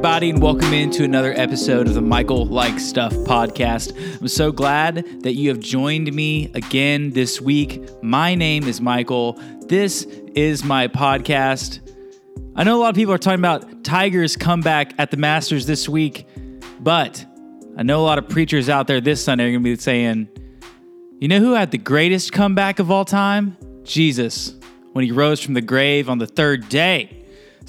Everybody, and welcome into another episode of the Michael Like Stuff podcast. I'm so glad that you have joined me again this week. My name is Michael. This is my podcast. I know a lot of people are talking about Tiger's comeback at the Masters this week, but I know a lot of preachers out there this Sunday are going to be saying, you know who had the greatest comeback of all time? Jesus, when he rose from the grave on the third day.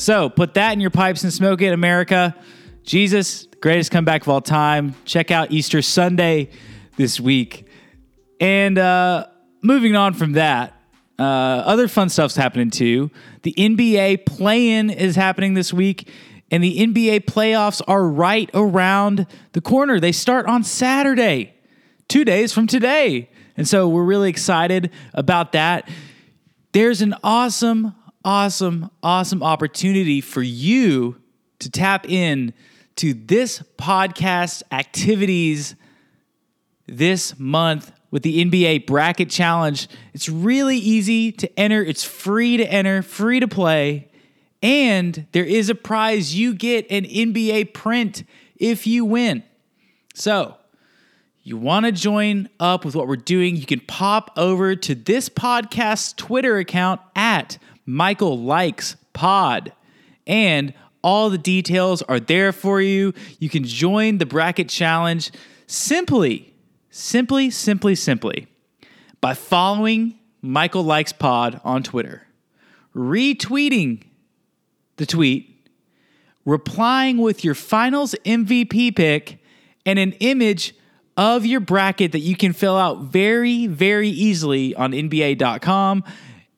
So put that in your pipes and smoke it, America. Jesus, greatest comeback of all time. Check out Easter Sunday this week. And uh, moving on from that, uh, other fun stuff's happening too. The NBA play in is happening this week, and the NBA playoffs are right around the corner. They start on Saturday, two days from today. And so we're really excited about that. There's an awesome, awesome, awesome opportunity for you to tap in to this podcast activities this month with the NBA Bracket Challenge. It's really easy to enter, it's free to enter, free to play, and there is a prize. You get an NBA print if you win. So, you want to join up with what we're doing, you can pop over to this podcast's Twitter account at Michael Likes Pod. And all the details are there for you. You can join the bracket challenge simply, simply, simply, simply by following Michael Likes Pod on Twitter, retweeting the tweet, replying with your finals MVP pick, and an image of your bracket that you can fill out very, very easily on NBA.com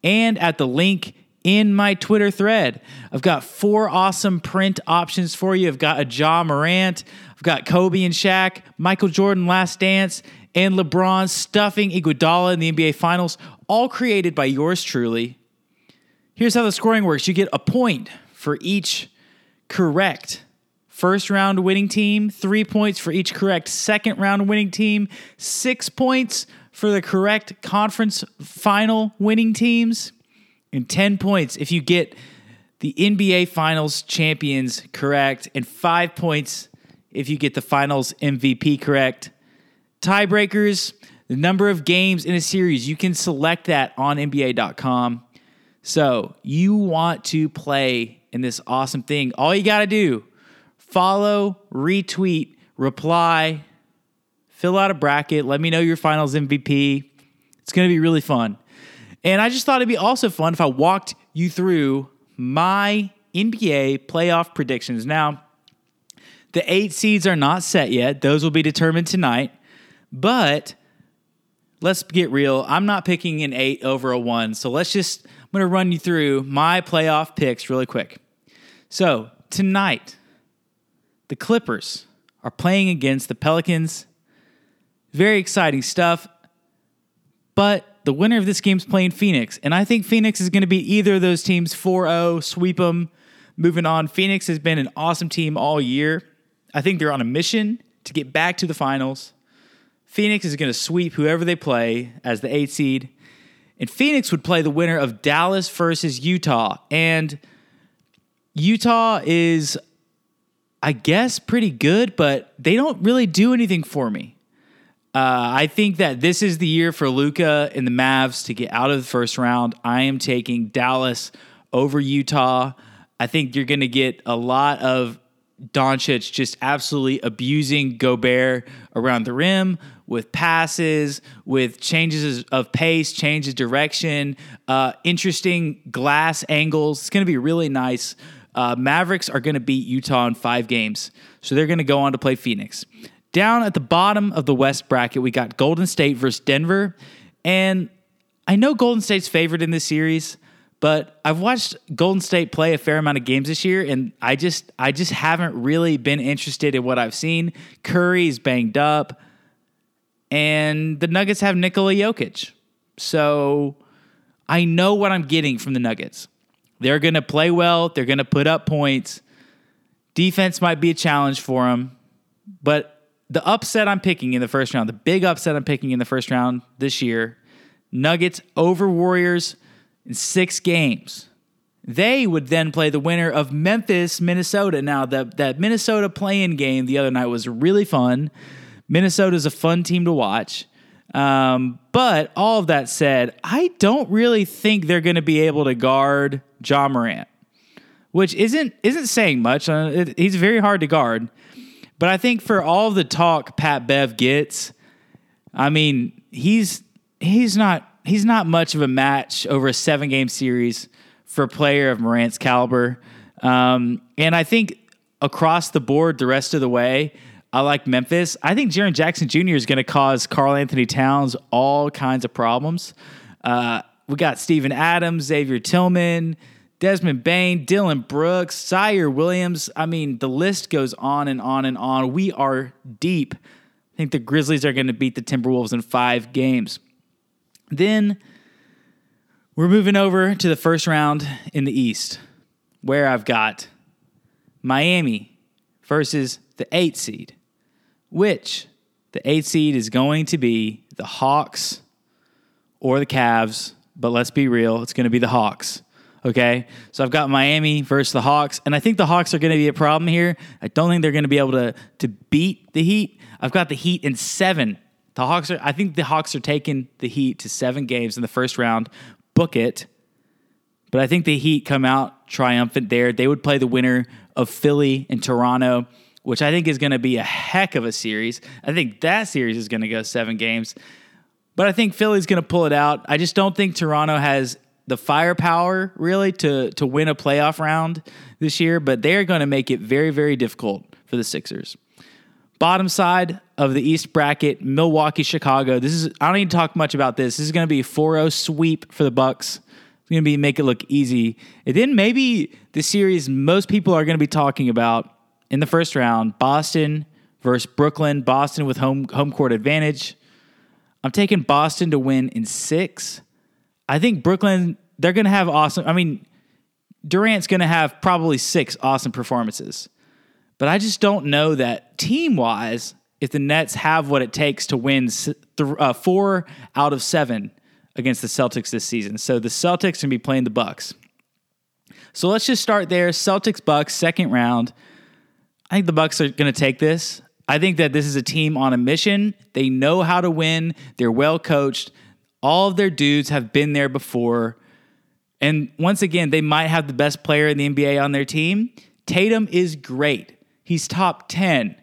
and at the link in my Twitter thread. I've got four awesome print options for you. I've got a Ja Morant, I've got Kobe and Shaq, Michael Jordan Last Dance, and LeBron stuffing Iguodala in the NBA Finals, all created by yours truly. Here's how the scoring works you get a point for each correct first round winning team, three points for each correct second round winning team, six points for the correct conference final winning teams, and 10 points if you get the NBA Finals champions correct, and five points if you get the Finals MVP correct. Tiebreakers, the number of games in a series, you can select that on NBA.com. So you want to play in this awesome thing. All you got to do follow, retweet, reply, fill out a bracket, let me know your finals MVP. It's going to be really fun. And I just thought it'd be also fun if I walked you through my NBA playoff predictions. Now, the eight seeds are not set yet, those will be determined tonight. But let's get real. I'm not picking an eight over a one. So let's just, I'm going to run you through my playoff picks really quick. So tonight, the Clippers are playing against the Pelicans. Very exciting stuff. But the winner of this game is playing Phoenix. And I think Phoenix is going to beat either of those teams 4 0, sweep them. Moving on, Phoenix has been an awesome team all year. I think they're on a mission to get back to the finals. Phoenix is going to sweep whoever they play as the eight seed. And Phoenix would play the winner of Dallas versus Utah. And Utah is I guess, pretty good, but they don't really do anything for me. Uh, I think that this is the year for Luka and the Mavs to get out of the first round. I am taking Dallas over Utah. I think you're going to get a lot of Doncic just absolutely abusing Gobert around the rim with passes, with changes of pace, change of direction, uh, interesting glass angles. It's going to be really nice. Uh, Mavericks are going to beat Utah in five games, so they're going to go on to play Phoenix. Down at the bottom of the West bracket, we got Golden State versus Denver, and I know Golden State's favored in this series, but I've watched Golden State play a fair amount of games this year, and I just I just haven't really been interested in what I've seen. Curry's banged up, and the Nuggets have Nikola Jokic, so I know what I'm getting from the Nuggets. They're going to play well. They're going to put up points. Defense might be a challenge for them, but the upset I'm picking in the first round, the big upset I'm picking in the first round this year, Nuggets over Warriors in six games. They would then play the winner of Memphis, Minnesota. Now, that that Minnesota playing game the other night was really fun. Minnesota's a fun team to watch. Um, but all of that said, I don't really think they're going to be able to guard Ja Morant, which isn't isn't saying much. Uh, it, he's very hard to guard. But I think for all the talk Pat Bev gets, I mean, he's he's not he's not much of a match over a seven game series for a player of Morant's caliber. Um, and I think across the board, the rest of the way, I like Memphis. I think Jaren Jackson Jr. is going to cause Karl-Anthony Towns all kinds of problems. Uh, we got Steven Adams, Xavier Tillman, Desmond Bane, Dillon Brooks, Ziaire Williams. I mean, the list goes on and on and on. We are deep. I think the Grizzlies are going to beat the Timberwolves in five games. Then we're moving over to the first round in the East, where I've got Miami versus the eight seed which the eight seed is going to be the Hawks or the Cavs. But let's be real, it's going to be the Hawks. Okay. So I've got Miami versus the Hawks, and I think the Hawks are going to be a problem here. I don't think they're going to be able to, to beat the Heat. I've got the Heat in seven. The Hawks are, I think the Hawks are taking the Heat to seven games in the first round. Book it. But I think the Heat come out triumphant there. They would play the winner of Philly and Toronto which I think is going to be a heck of a series. I think that series is going to go seven games. But I think Philly's going to pull it out. I just don't think Toronto has the firepower really to to win a playoff round this year, but they're going to make it very very difficult for the Sixers. Bottom side of the East bracket, Milwaukee, Chicago. This is I don't need to talk much about this. This is going to be a 4-0 sweep for the Bucks. It's going to be make it look easy. And then maybe the series most people are going to be talking about in the first round, Boston versus Brooklyn. Boston with home home court advantage. I'm taking Boston to win in six. I think Brooklyn, they're going to have awesome. I mean, Durant's going to have probably six awesome performances. But I just don't know that team wise, if the Nets have what it takes to win th- uh, four out of seven against the Celtics this season. So the Celtics to be playing the Bucks. So let's just start there. Celtics Bucks second round. I think the Bucks are going to take this. I think that this is a team on a mission. They know how to win. They're well coached. All of their dudes have been there before. And once again, they might have the best player in the NBA on their team. Tatum is great. He's top 10,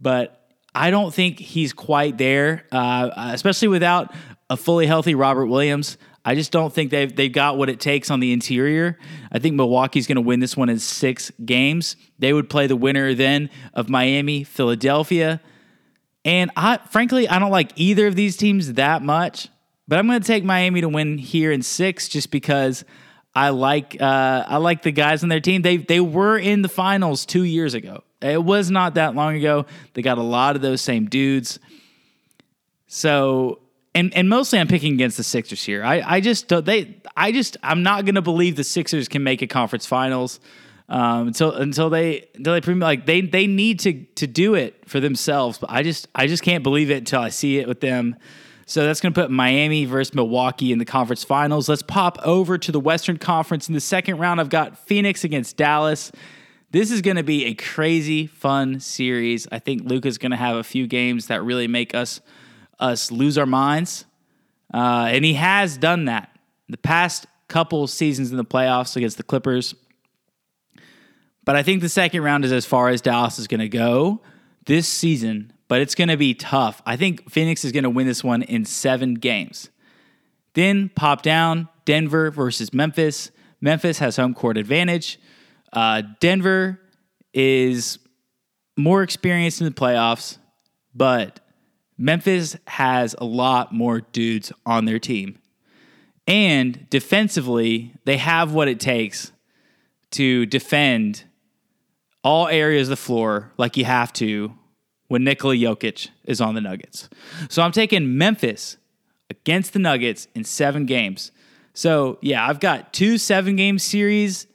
but I don't think he's quite there, uh, especially without a fully healthy Robert Williams. I just don't think they've they've got what it takes on the interior. I think Milwaukee's going to win this one in six games. They would play the winner then of Miami, Philadelphia, and I frankly I don't like either of these teams that much. But I'm going to take Miami to win here in six, just because I like uh, I like the guys on their team. They they were in the finals two years ago. It was not that long ago. They got a lot of those same dudes. So and and mostly I'm picking against the Sixers here. I I just they I just I'm not gonna believe the Sixers can make a conference finals um, until until they until they like they they need to to do it for themselves. But I just I just can't believe it until I see it with them. So that's going to put Miami versus Milwaukee in the conference finals. Let's pop over to the Western Conference in the second round. I've got Phoenix against Dallas. This is going to be a crazy fun series. I think Luka's going to have a few games that really make us us lose our minds. Uh, and he has done that. The past couple seasons in the playoffs against the Clippers. But I think the second round is as far as Dallas is going to go this season, but it's going to be tough. I think Phoenix is going to win this one in seven games. Then pop down Denver versus Memphis. Memphis has home court advantage. Uh, Denver is more experienced in the playoffs, but Memphis has a lot more dudes on their team. And defensively, they have what it takes to defend all areas of the floor like you have to when Nikola Jokic is on the Nuggets. So I'm taking Memphis against the Nuggets in seven games. So yeah, I've got two seven game series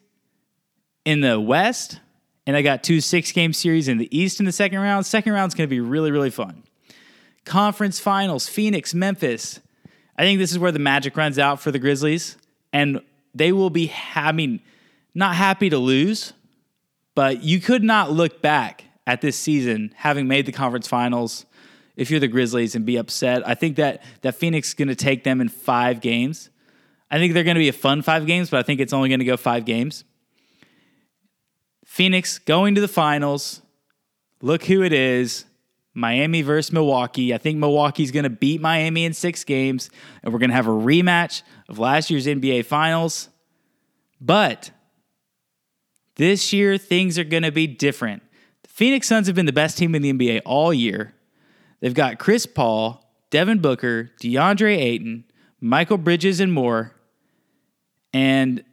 in the West, and I got two six game series in the East in the second round. Second round's going to be really, really fun. Conference finals, Phoenix, Memphis. I think this is where the magic runs out for the Grizzlies. And they will be, I mean, not happy to lose, but you could not look back at this season having made the conference finals if you're the Grizzlies and be upset. I think that that Phoenix is going to take them in 5 games. I think they're going to be a fun 5 games, but I think it's only going to go 5 games. Phoenix going to the finals. Look who it is. Miami versus Milwaukee. I think Milwaukee's going to beat Miami in six games, and we're going to have a rematch of last year's NBA Finals. But this year, things are going to be different. Phoenix Suns have been the best team in the NBA all year. They've got Chris Paul, Devin Booker, DeAndre Ayton, Mikal Bridges, and more. And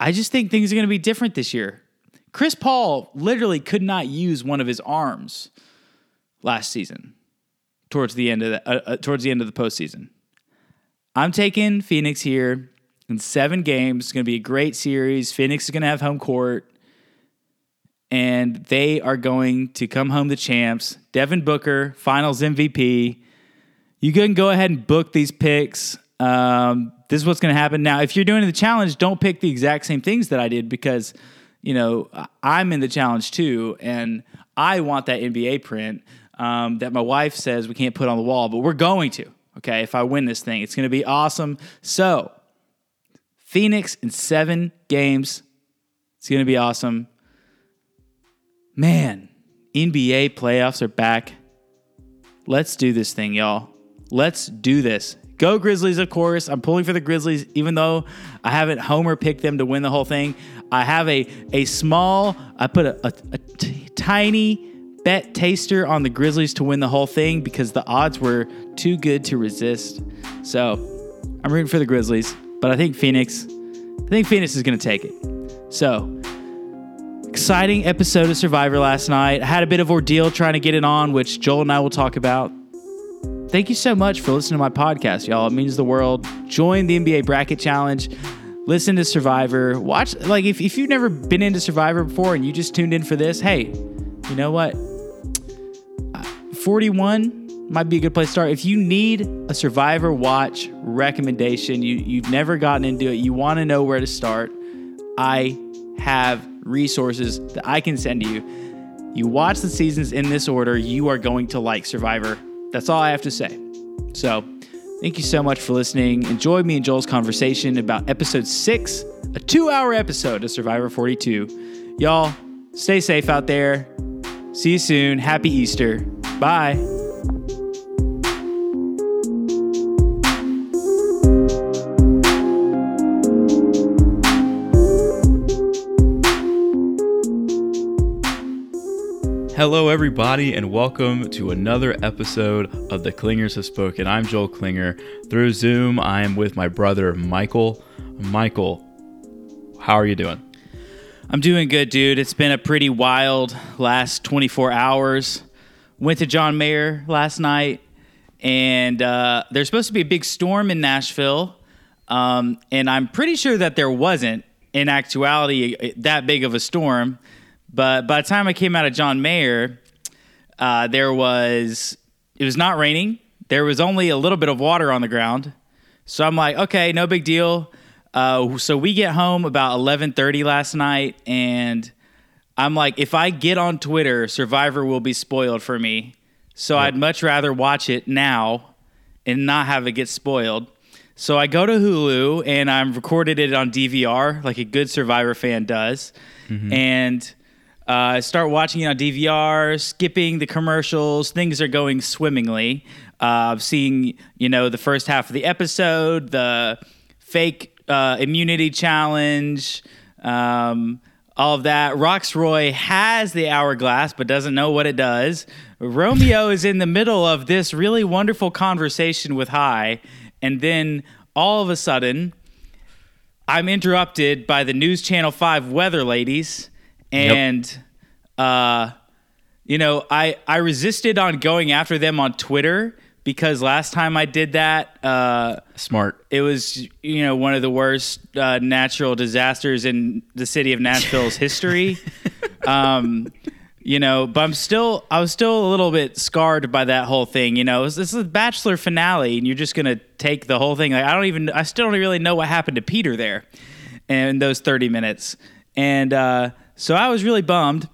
I just think things are going to be different this year. Chris Paul literally could not use one of his arms last season towards the end of the, uh, uh, towards the end of the postseason. I'm taking Phoenix here in seven games. It's going to be a great series. Phoenix is going to have home court, and they are going to come home the champs. Devin Booker, Finals MVP. You can go ahead and book these picks. Um, this is what's going to happen. Now, if you're doing the challenge, don't pick the exact same things that I did because you know, I'm in the challenge too, and I want that NBA print um, that my wife says we can't put on the wall, but we're going to. Okay, if I win this thing, it's going to be awesome. So, Phoenix in seven games, it's going to be awesome. Man, NBA playoffs are back. Let's do this thing, y'all. Let's do this. Go Grizzlies, of course. I'm pulling for the Grizzlies, even though I haven't Homer picked them to win the whole thing. I have a a small, I put a, a, a t- tiny bet taster on the Grizzlies to win the whole thing because the odds were too good to resist. So I'm rooting for the Grizzlies, but I think Phoenix, I think Phoenix is going to take it. So exciting episode of Survivor last night. I had a bit of ordeal trying to get it on, which Joel and I will talk about. Thank you so much for listening to my podcast, y'all. It means the world. Join the NBA Bracket Challenge. Listen to Survivor. Watch, like, if, if you've never been into Survivor before and you just tuned in for this, hey, you know what? Uh, 41 might be a good place to start. If you need a Survivor Watch recommendation, you, you've never gotten into it, you want to know where to start, I have resources that I can send you. You watch the seasons in this order, you are going to like Survivor that's all I have to say. So, thank you so much for listening. Enjoy me and Joel's conversation about episode six, a two hour episode of Survivor 42. Y'all, stay safe out there. See you soon. Happy Easter. Bye. Hello, everybody, and welcome to another episode of The Clingers Have Spoken. I'm Joel Klinger. Through Zoom, I am with my brother, Michael. Michael, how are you doing? I'm doing good, dude. It's been a pretty wild last 24 hours. Went to John Mayer last night, and uh, there's supposed to be a big storm in Nashville, um, and I'm pretty sure that there wasn't, in actuality, that big of a storm. But by the time I came out of John Mayer, uh, there was it was not raining. There was only a little bit of water on the ground. So I'm like, okay, no big deal. Uh, so we get home about 11:30 last night, and I'm like, if I get on Twitter, Survivor will be spoiled for me. So yep. I'd much rather watch it now and not have it get spoiled. So I go to Hulu and I'm recorded it on DVR like a good Survivor fan does, mm-hmm. and uh, start watching it on DVR, skipping the commercials. Things are going swimmingly. Uh, seeing, you know, the first half of the episode, the fake uh, immunity challenge, um, all of that. Rocksroy has the hourglass but doesn't know what it does. Romeo is in the middle of this really wonderful conversation with Hai, and then all of a sudden, I'm interrupted by the News Channel 5 weather ladies and yep. uh, you know, I I resisted on going after them on Twitter because last time I did that, uh, smart. It was you know one of the worst uh, natural disasters in the city of Nashville's history. Um, you know, but I'm still I was still a little bit scarred by that whole thing. You know, this is the Bachelor finale, and you're just gonna take the whole thing. Like I don't even I still don't really know what happened to Peter there in those 30 minutes And uh, so I was really bummed.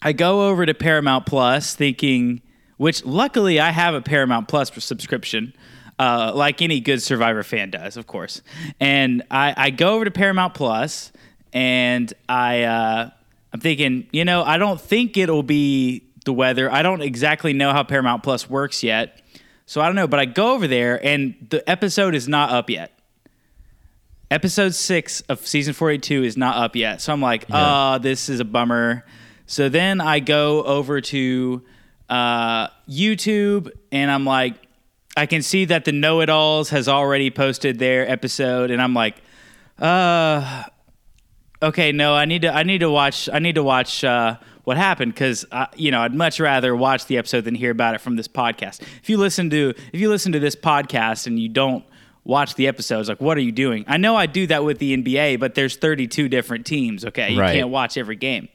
I go over to Paramount Plus thinking, which luckily I have a Paramount Plus subscription, uh, like any good Survivor fan does, of course. And I, I go over to Paramount Plus and I, uh, I'm thinking, you know, I don't think it'll be the weather. I don't exactly know how Paramount Plus works yet. So I don't know, but I go over there and the episode is not up yet. Episode six of season 42 is not up yet. So I'm like, oh, this is a bummer. So then I go over to uh, YouTube and I'm like, I can see that the Know It Alls has already posted their episode, and I'm like, uh, okay, no, I need to, I need to watch, I need to watch uh, what happened because, you know, I'd much rather watch the episode than hear about it from this podcast. If you listen to, if you listen to this podcast and you don't watch the episodes, like, what are you doing? I know I do that with the NBA, but there's 32 different teams. Okay, you Right. can't watch every game.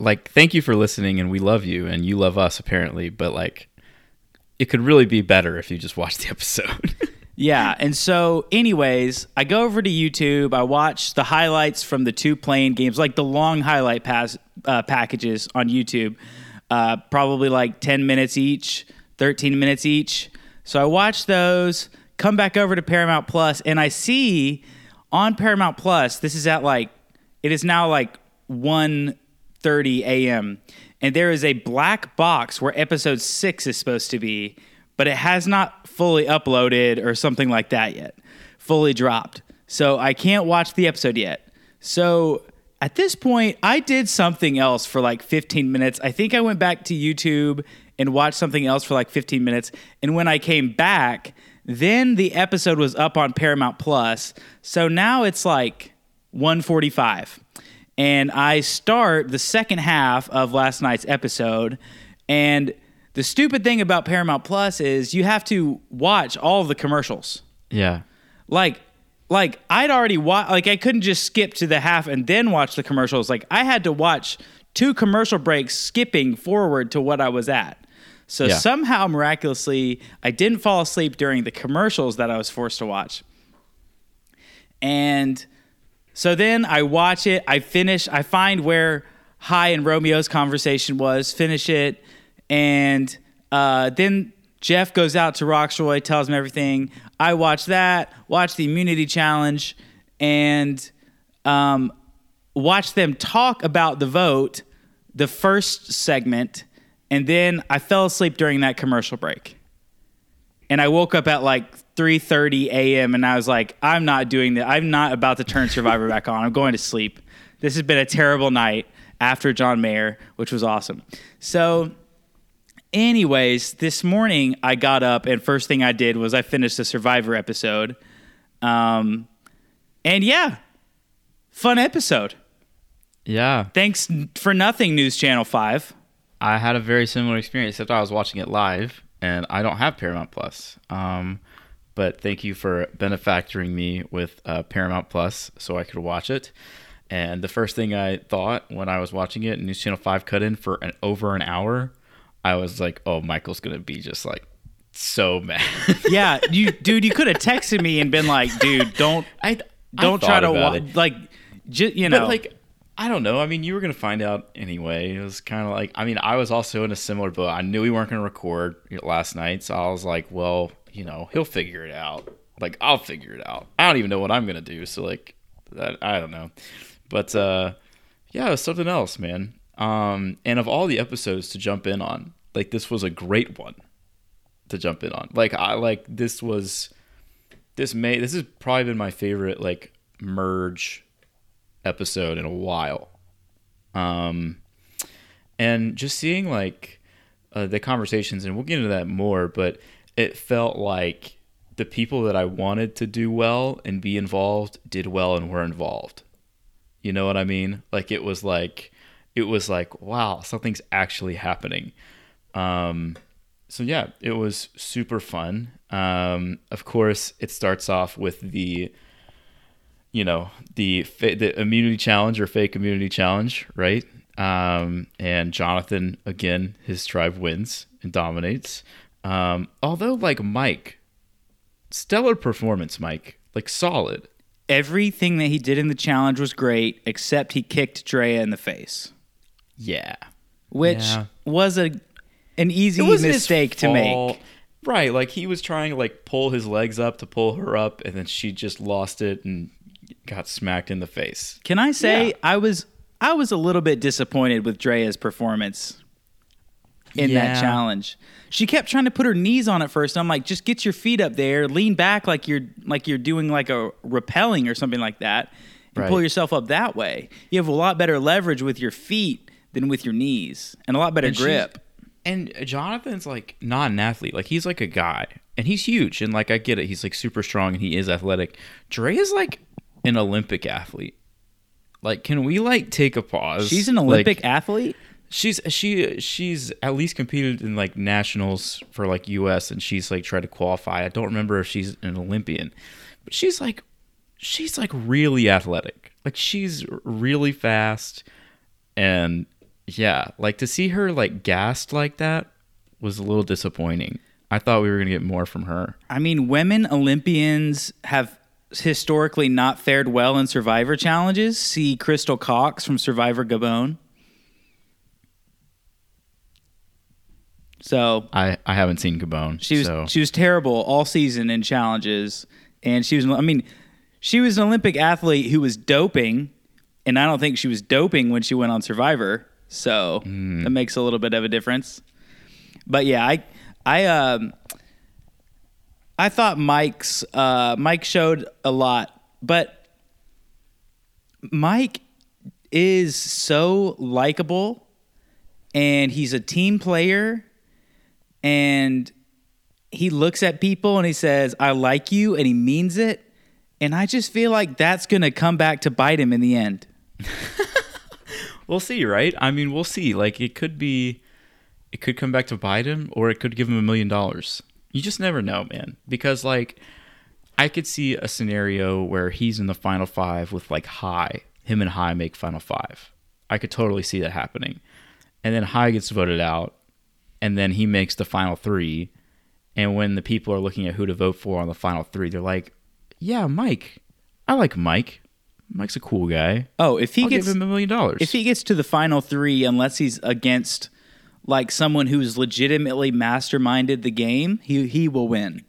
like thank you for listening and we love you and you love us apparently but like it could really be better if you just watched the episode Yeah, and so, anyways, I go over to YouTube. I watch the highlights from the two playing games, like the long highlight pass, uh, packages on YouTube, uh, probably like ten minutes each, thirteen minutes each. So I watch those. Come back over to Paramount Plus, and I see on Paramount Plus, this is at like it is now like 1.30 a.m. and there is a black box where episode six is supposed to be, but it has not fully uploaded or something like that yet, fully dropped. So I can't watch the episode yet. So at this point, I did something else for like 15 minutes. I think I went back to YouTube and watched something else for like 15 minutes. And when I came back, then the episode was up on Paramount Plus. So now it's like 145. And I start the second half of last night's episode. And the stupid thing about Paramount Plus is you have to watch all the commercials yeah like like I'd already watched like I couldn't just skip to the half and then watch the commercials. Like I had to watch two commercial breaks skipping forward to what I was at. So Yeah. somehow miraculously I didn't fall asleep during the commercials that I was forced to watch. And so then I watch it, I finish, I find where Hai and Romeo's conversation was, finish it, and uh, then Jeff goes out to Rocksroy, tells him everything. I watch that, watch the immunity challenge, and um, watch them talk about the vote, the first segment, and then I fell asleep during that commercial break and I woke up at like 3:30 a.m. and I was like, I'm not doing that. I'm not about to turn Survivor back on. I'm going to sleep. This has been a terrible night after John Mayer, which was awesome. So, anyways, this morning I got up and first thing I did was I finished the Survivor episode. Um, and yeah, fun episode. yeah Thanks for nothing, News Channel Five. I had a very similar experience except i was watching it live and i don't have paramount plus. Um, but thank you for benefactoring me with uh, paramount plus so i could watch it. And the first thing i thought when i was watching it news channel 5 cut in for an over an hour i was like oh michael's gonna be just like so mad. Yeah, you, dude, you could have texted me and been like, dude, don't I don't I try to about wa- like ju- you know. But like, I don't know. I mean, you were gonna find out anyway. It was kind of like, I mean, I was also in a similar boat. I knew we weren't gonna record last night, so I was like, well, you know, he'll figure it out. Like, I'll figure it out. I don't even know what I'm gonna do. So like, that I don't know. But uh, yeah, it was something else, man. Um, and of all the episodes to jump in on, like this was a great one to jump in on. Like I like this was this may this has probably been my favorite like merge episode in a while. Um and just seeing like uh, the conversations and we'll get into that more, but it felt like the people that I wanted to do well and be involved did well and were involved. You know what I mean? Like it was like it was like wow, something's actually happening. Um so yeah, it was super fun. Um, of course, it starts off with the, you know, the the immunity challenge or fake immunity challenge, right? Um, and Jonathan again, his tribe wins and dominates. Um, although, like Mike, stellar performance, Mike, like solid. everything that he did in the challenge was great, except he kicked Drea in the face, Yeah. which Yeah. was a an easy It was his mistake to make. Right, like he was trying to like pull his legs up to pull her up, and then she just lost it and got smacked in the face. Can I say Yeah. I was I was a little bit disappointed with Drea's performance in that challenge. She kept trying to put her knees on it first. I'm like, just get your feet up there, lean back like you're like you're doing like a rappelling or something like that, and pull yourself up that way. You have a lot better leverage with your feet than with your knees, and a lot better And grip. And Jonathan's like not an athlete. Like he's like a guy, and he's huge, and like I get it. He's like super strong, and he is athletic. Dre is like an Olympic athlete. Like, can we like take a pause? She's an Like, Olympic athlete. she's she she's at least competed in like nationals for like US and she's like tried to qualify. I don't remember if she's an Olympian. But she's like she's like really athletic. Like she's really fast and yeah, like to see her like gassed like that was a little disappointing. I thought we were going to get more from her. I mean, women Olympians have historically not fared well in Survivor challenges. See Crystal Cox from Survivor Gabon. So I I haven't seen Gabon. she was so. she was terrible all season in challenges, and she was. I mean, she was an Olympic athlete who was doping, and I don't think she was doping when she went on Survivor. So Hmm. that makes a little bit of a difference. But yeah, I I um I thought Mike's uh Mike showed a lot, but Mike is so likable and he's a team player and he looks at people and he says, I like you, and he means it. And I just feel like that's going to come back to bite him in the end. We'll see, right? I mean, we'll see. Like it could be it could come back to bite him or it could give him a million dollars. You just never know, man. Because like I could see a scenario where he's in the final 5 with like Hai. Him and Hai make final 5. I could totally see that happening. And then Hai gets voted out and then he makes the final 3 and when the people are looking at who to vote for on the final 3, they're like, "Yeah, Mike. I like Mike. Mike's a cool guy. Oh, if he I'll gets give him a million dollars." if he gets to the final three, unless he's against like someone who's legitimately masterminded the game, he he will win.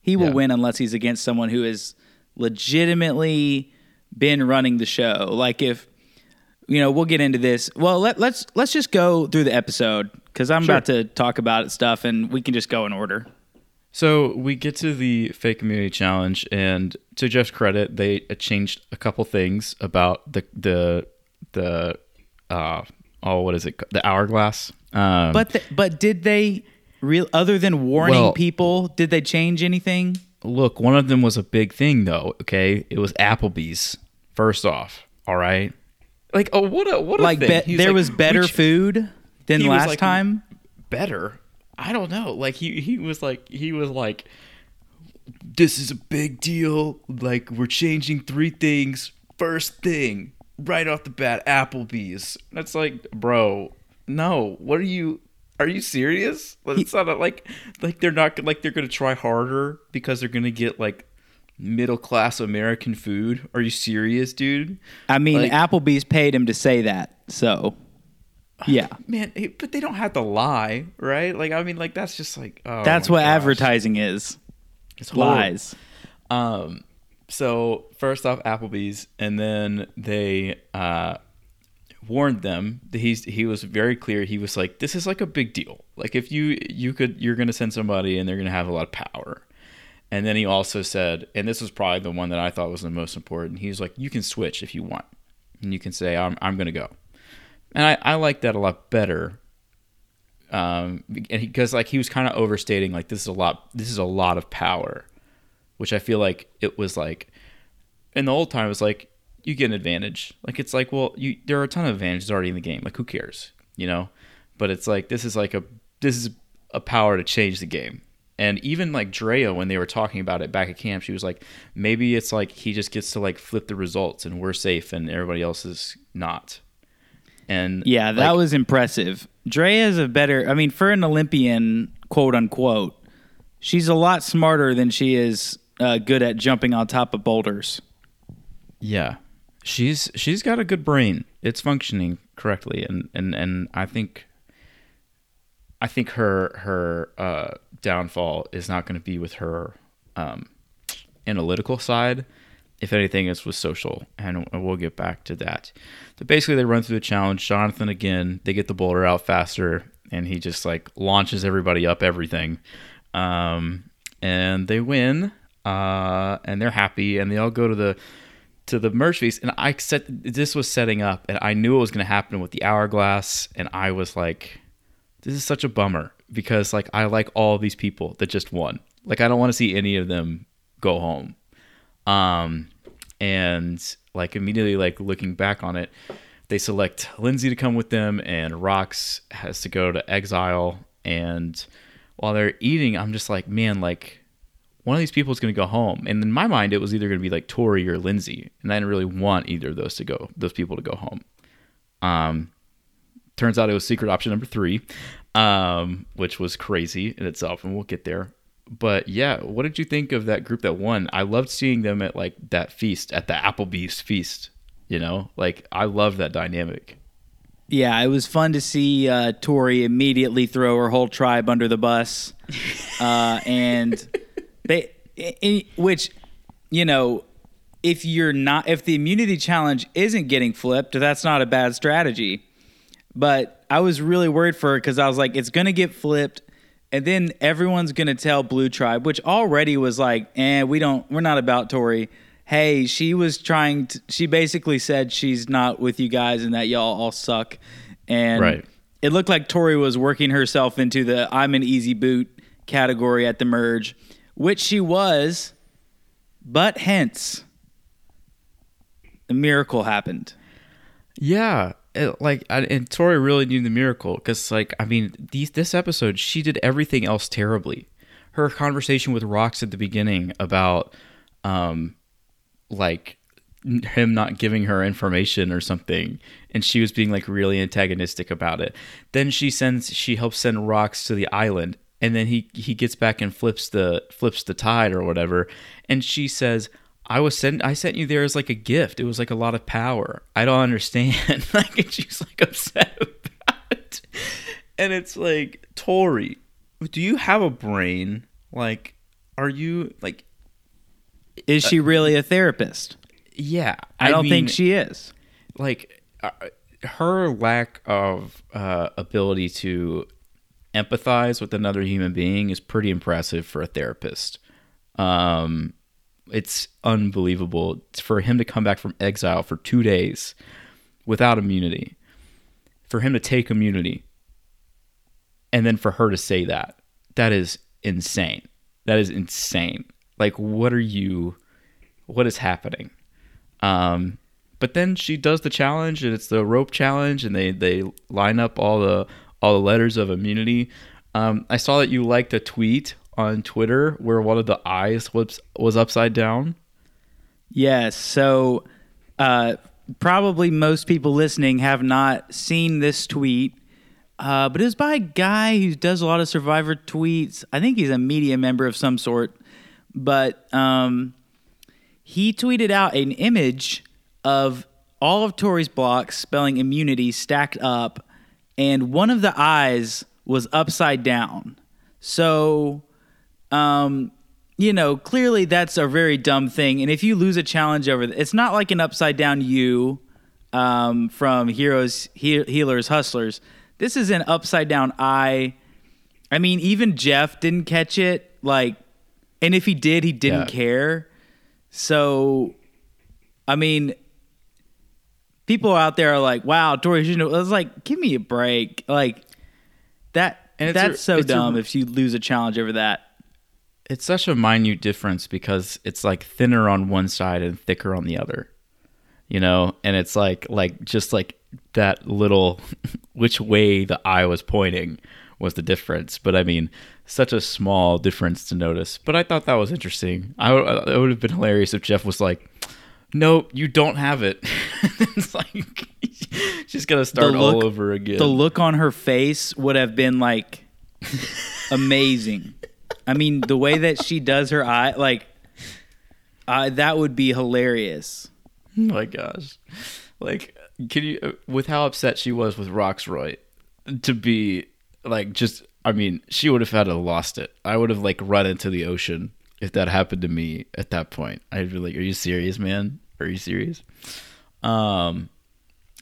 He will Yeah. win unless he's against someone who has legitimately been running the show. Like if you know, we'll get into this. Well, let, let's let's just go through the episode because I'm Sure. about to talk about stuff, and we can just go in order. So we get to the fake immunity challenge, and to Jeff's credit, they changed a couple things about the the the uh oh what is it the hourglass. Um, But th- but did they real other than warning Well- people? Did they change anything? look, one of them was a big thing though. Okay, it was Applebee's. First off, all right. Like oh what a what a Like thing. be- He there like, was better "Which- food than last like- time. better. I don't know. Like he he was like he was like this is a big deal. Like we're changing three things. First thing, right off the bat, Applebee's. That's like, bro, no. What are you are you serious? It's not a- like like they're not like they're going to try harder because they're going to get like middle class American food. Are you serious, dude? I mean, Like- Applebee's paid him to say that. So, yeah, Man, but they don't have to lie, right? Like I mean like that's just like oh that's what gosh. advertising is. It's. Lies. Um, so first off, Applebee's, and then they uh, warned them. He's he was very clear. He was like, "This is like a big deal. Like if you you could you're gonna send somebody and they're gonna have a lot of power." And then he also said, and this was probably the one that I thought was the most important. He was like, "You can switch if you want, and you can say I'm I'm gonna go." And I I like that a lot better. Um, and because like he was kind of overstating, like this is a lot. This is a lot of power which I feel like it was like in the old time it was like you get an advantage. Like it's like, well, you there are a ton of advantages already in the game. Like who cares, you know? But it's like this is like a this is a power to change the game. And even like Drea, when they were talking about it back at camp, she was like, maybe it's like he just gets to like flip the results and we're safe and everybody else is not. And Yeah, that like, was impressive. Drea is a better. I mean, for an Olympian, quote unquote, she's a lot smarter than she is uh, good at jumping on top of boulders. Yeah, she's she's got a good brain. It's functioning correctly, and and and I think I think her her uh, downfall is not going to be with her um, analytical side. If anything, it's with social, and we'll get back to that. But basically, they run through the challenge. Jonathan again, they get the boulder out faster, and he just like launches everybody up everything, um, and they win. Uh, and they're happy, and they all go to the to the merge feast. And I set this was setting up, and I knew it was going to happen with the hourglass, and I was like, this is such a bummer because like I like all these people that just won. Like I don't want to see any of them go home. Um, and like immediately like looking back on it, they select Lindsay to come with them, and Rox has to go to exile. And while they're eating, I'm just like, man, like one of these people is going to go home. And in my mind, it was either going to be like Tori or Lindsay, and I didn't really want either of those to go, those people to go home. Um, turns out it was secret option number three, um, which was crazy in itself, and we'll get there but yeah, what did you think of that group that won? I loved seeing them at like that feast at the Applebee's feast. You know, like I love that dynamic. Yeah, it was fun to see uh, Tori immediately throw her whole tribe under the bus, uh, and they, in, which, you know, if you're not, if the immunity challenge isn't getting flipped, that's not a bad strategy. But I was really worried for her because I was like, it's going to get flipped and then everyone's gonna tell Blue Tribe, which already was like, eh, we don't, we're not about Tori. Hey, she was trying to. She basically said she's not with you guys and that y'all all suck. And right. it looked like Tori was working herself into the "I'm an easy boot" category at the merge, which she was. But hence, a miracle happened. Yeah, it, like and Tori really knew the miracle because like I mean these this episode she did everything else terribly. Her conversation with Rox at the beginning about um like him not giving her information or something and she was being like really antagonistic about it. Then she sends she helps send rocks to the island and then he he gets back and flips the flips the tide or whatever and she says I was sent I sent you there as like a gift. It was like a lot of power. I don't understand. like and she's like upset about it. And it's like, Tori, do you have a brain? Like, are you like Is she really a therapist? Yeah. I, don't mean, think she is. Like uh, her lack of uh, ability to empathize with another human being is pretty impressive for a therapist. Um it's unbelievable for him to come back from exile for two days without immunity, for him to take immunity, and then for her to say that. That is insane. That is insane. Like, what are you? What is happening? Um, but then she does the challenge, and it's the rope challenge, and they they line up all the all the letters of immunity. Um, I saw that you liked a tweet on Twitter where one of the eyes was was upside down? Yes. So uh, probably most people listening have not seen this tweet, uh, but it was by a guy who does a lot of Survivor tweets. I think he's a media member of some sort, but um, he tweeted out an image of all of Tori's blocks spelling immunity stacked up, and one of the eyes was upside down. So um, you know, clearly that's a very dumb thing. And if you lose a challenge over, it's not like an upside down U um, from Heroes, he- Healers, Hustlers. This is an upside down I. I mean, even Jeff didn't catch it. Like, and if he did, he didn't yeah. care. So, I mean, people out there are like, "Wow, Tori you know, I was like, "Give me a break!" Like that. And that's a, so dumb. A, if you lose a challenge over that it's such a minute difference because it's like thinner on one side and thicker on the other you know and it's like like just like that little which way the eye was pointing was the difference but i mean such a small difference to notice but i thought that was interesting I it would have been hilarious if jeff was like no you don't have it it's like she's gonna start look, all over again the look on her face would have been like amazing I mean, the way that she does her eye, like Uh, that would be hilarious. Oh my gosh. Like, can you, with how upset she was with Rocksroy, to be like, just, I mean, she would have had to lost it. I would have like run into the ocean if that happened to me at that point. I'd be like, are you serious, man? Are you serious? Um,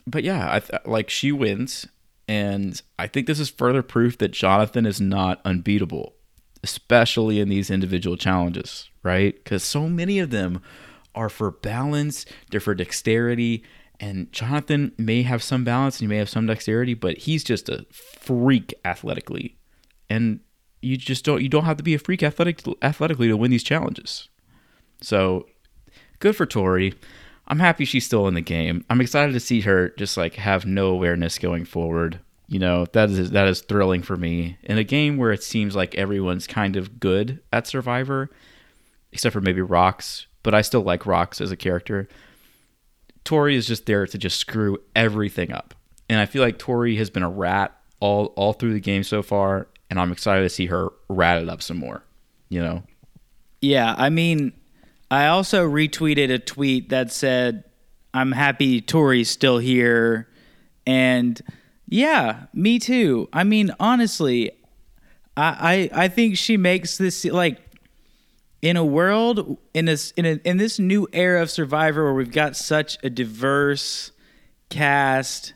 but yeah, I th- like she wins, and I think this is further proof that Jonathan is not unbeatable, especially in these individual challenges, right? Because so many of them are for balance, they're for dexterity, and Jonathan may have some balance and he may have some dexterity, but he's just a freak athletically, and you just don't you don't have to be a freak athletic athletically to win these challenges. So good for Tori. I'm happy she's still in the game. I'm excited to see her just like have no awareness going forward. You know, that is that is thrilling for me. In a game where it seems like everyone's kind of good at Survivor, except for maybe Rocks, but I still like Rocks as a character. Tori is just there to just screw everything up. And I feel like Tori has been a rat all all through the game so far, and I'm excited to see her rat it up some more. You know? Yeah, I mean, I also retweeted a tweet that said, I'm happy Tori's still here. And yeah, me too. I mean, honestly, I, I, I think she makes this like in a world in this in a, in this new era of Survivor where we've got such a diverse cast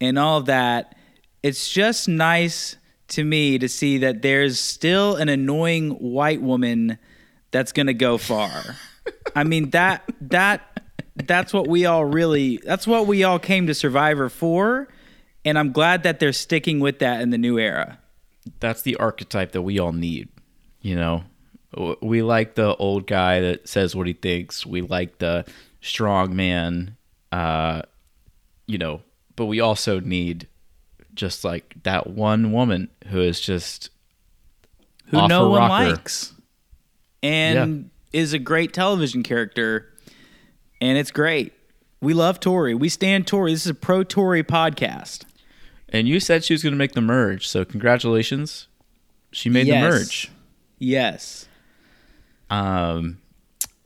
and all that. It's just nice to me to see that there's still an annoying white woman that's going to go far. I mean that that that's what we all really that's what we all came to Survivor for, and I'm glad that they're sticking with that in the new era. That's the archetype that we all need. You know, we like the old guy that says what he thinks. We like the strong man. Uh, you know, but we also need just like that one woman who is just who no one rocker. likes. And yeah. is a great television character and it's great. We love tori. We stand tori. This is a pro tori podcast. And you said she was going to make the merge so congratulations. She made yes. the merge. Yes. Um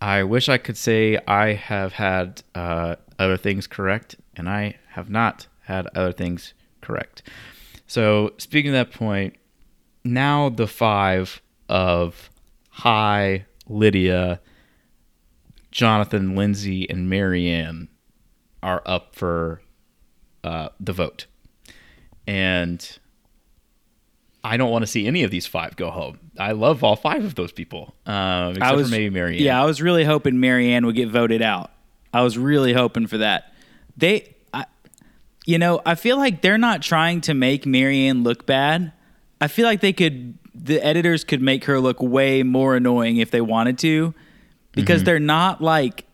i wish i could say i have had uh, other things correct and i have not had other things correct. So speaking of that point, now the five of Hai, Lydia, Jonathan, Lindsay, and Maryanne are up for uh, the vote. And I don't want to see any of these five go home. I love all five of those people, um, except I was, for maybe Maryanne. Yeah, I was really hoping Maryanne would get voted out. I was really hoping for that. They you know, I feel like they're not trying to make Maryanne look bad. I feel like they could, the editors could make her look way more annoying if they wanted to, because mm-hmm. they're not like,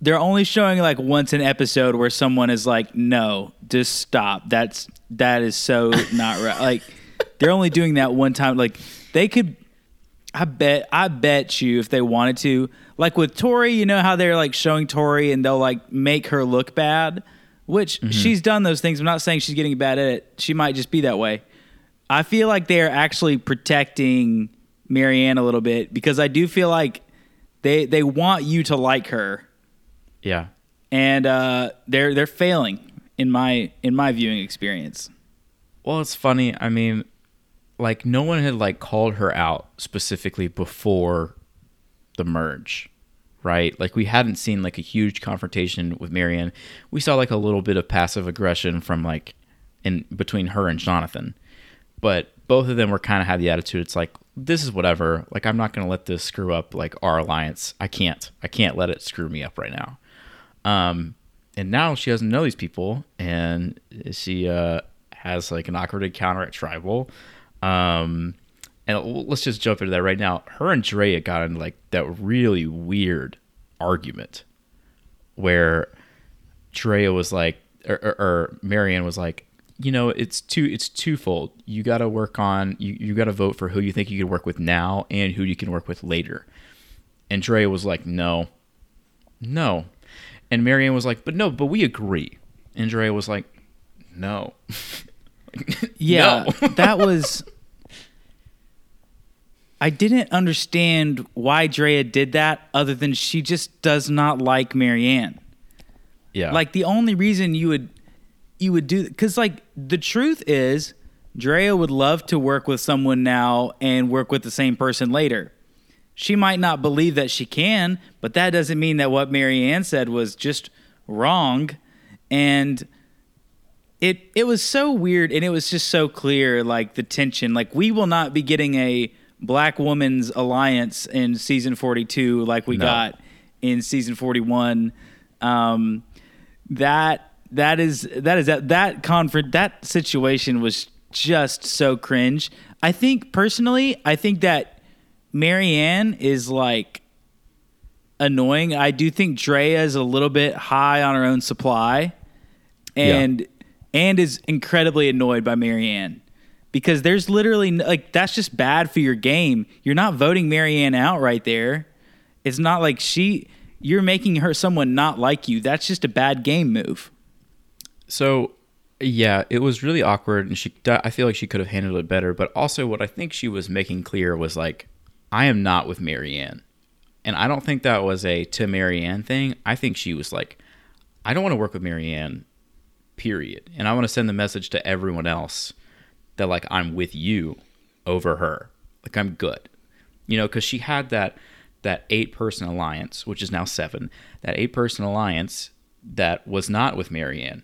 they're only showing like once an episode where someone is like, no, just stop. That's, that is so not right. Like, they're only doing that one time. Like, they could, I bet, I bet you if they wanted to, like with Tori, you know how they're like showing Tori and they'll like make her look bad which mm-hmm. she's done those things. I'm not saying she's getting bad at it. She might just be that way. I feel like they're actually protecting Maryanne a little bit because I do feel like they they want you to like her. Yeah. And uh, they're they're failing in my in my viewing experience. Well, it's funny. I mean, like no one had like called her out specifically before the merge right? Like we hadn't seen like a huge confrontation with Maryanne. We saw like a little bit of passive aggression from like in between her and Jonathan. But both of them were kind of had the attitude it's like this is whatever. Like I'm not going to let this screw up like our alliance. I can't. I can't let it screw me up right now. Um and now she doesn't know these people and she uh has like an awkward encounter at tribal. Um and let's just jump into that right now. Her and Drea got in like that really weird argument where Drea was like, or, or, or Maryanne was like, you know, it's two, it's twofold. You got to work on, you, you got to vote for who you think you can work with now and who you can work with later. And Drea was like, no, no. And Maryanne was like, but no, but we agree. And Drea was like, no. yeah, that was I didn't understand why Drea did that other than she just does not like Maryanne. Yeah. Like the only reason you would you would do because like the truth is Drea would love to work with someone now and work with the same person later. She might not believe that she can, but that doesn't mean that what Maryanne said was just wrong. And it it was so weird and it was just so clear like the tension. Like we will not be getting a black woman's alliance in season 42 like we No. got in season 41. Um that that is that is that that conference that situation was just so cringe. I think personally, I think that Maryanne is like annoying. I do think Drea is a little bit high on her own supply, and and is incredibly annoyed by Maryanne because there's literally like that's just bad for your game. You're not voting Maryanne out right there. It's not like she you're making her someone not like you. That's just a bad game move. So, yeah, it was really awkward, and she. I feel like she could have handled it better. But also, what I think she was making clear was like, I am not with Maryanne, and I don't think that was a to Maryanne thing. I think she was like, I don't want to work with Maryanne, period. And I want to send the message to everyone else that like I'm with you over her. Like I'm good, you know, because she had that that eight person alliance, which is now seven. That eight person alliance that was not with Maryanne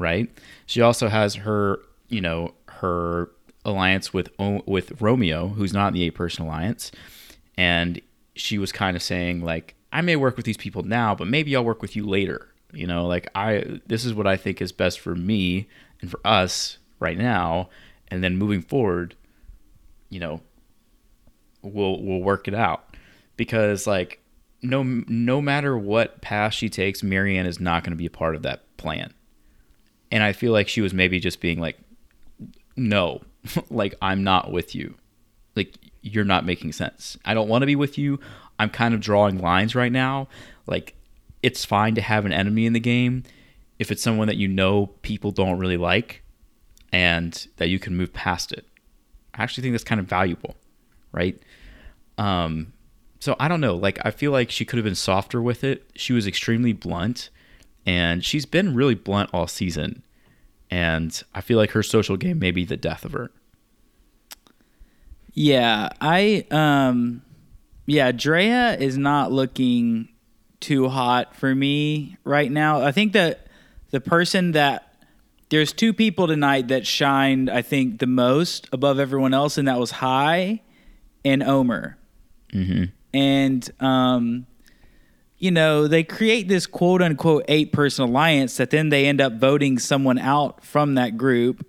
right? She also has her, you know, her alliance with with Romeo, who's not in the eight person alliance, and she was kind of saying like, I may work with these people now, but maybe I'll work with you later. You know, like I this is what I think is best for me and for us right now, and then moving forward, you know, we'll we'll work it out because like no no matter what path she takes, Maryanne is not going to be a part of that plan and I feel like she was maybe just being like, no, like I'm not with you. Like you're not making sense. I don't want to be with you. I'm kind of drawing lines right now. Like it's fine to have an enemy in the game if it's someone that you know people don't really like and that you can move past it. I actually think that's kind of valuable, right? Um so I don't know, like I feel like she could have been softer with it. She was extremely blunt and she's been really blunt all season. And I feel like her social game may be the death of her. Yeah, I um yeah, Drea is not looking too hot for me right now. I think that the person that there's two people tonight that shined, I think, the most above everyone else, and that was Hai and Omar. Mm-hmm. And um you know, they create this quote unquote eight person alliance that then they end up voting someone out from that group.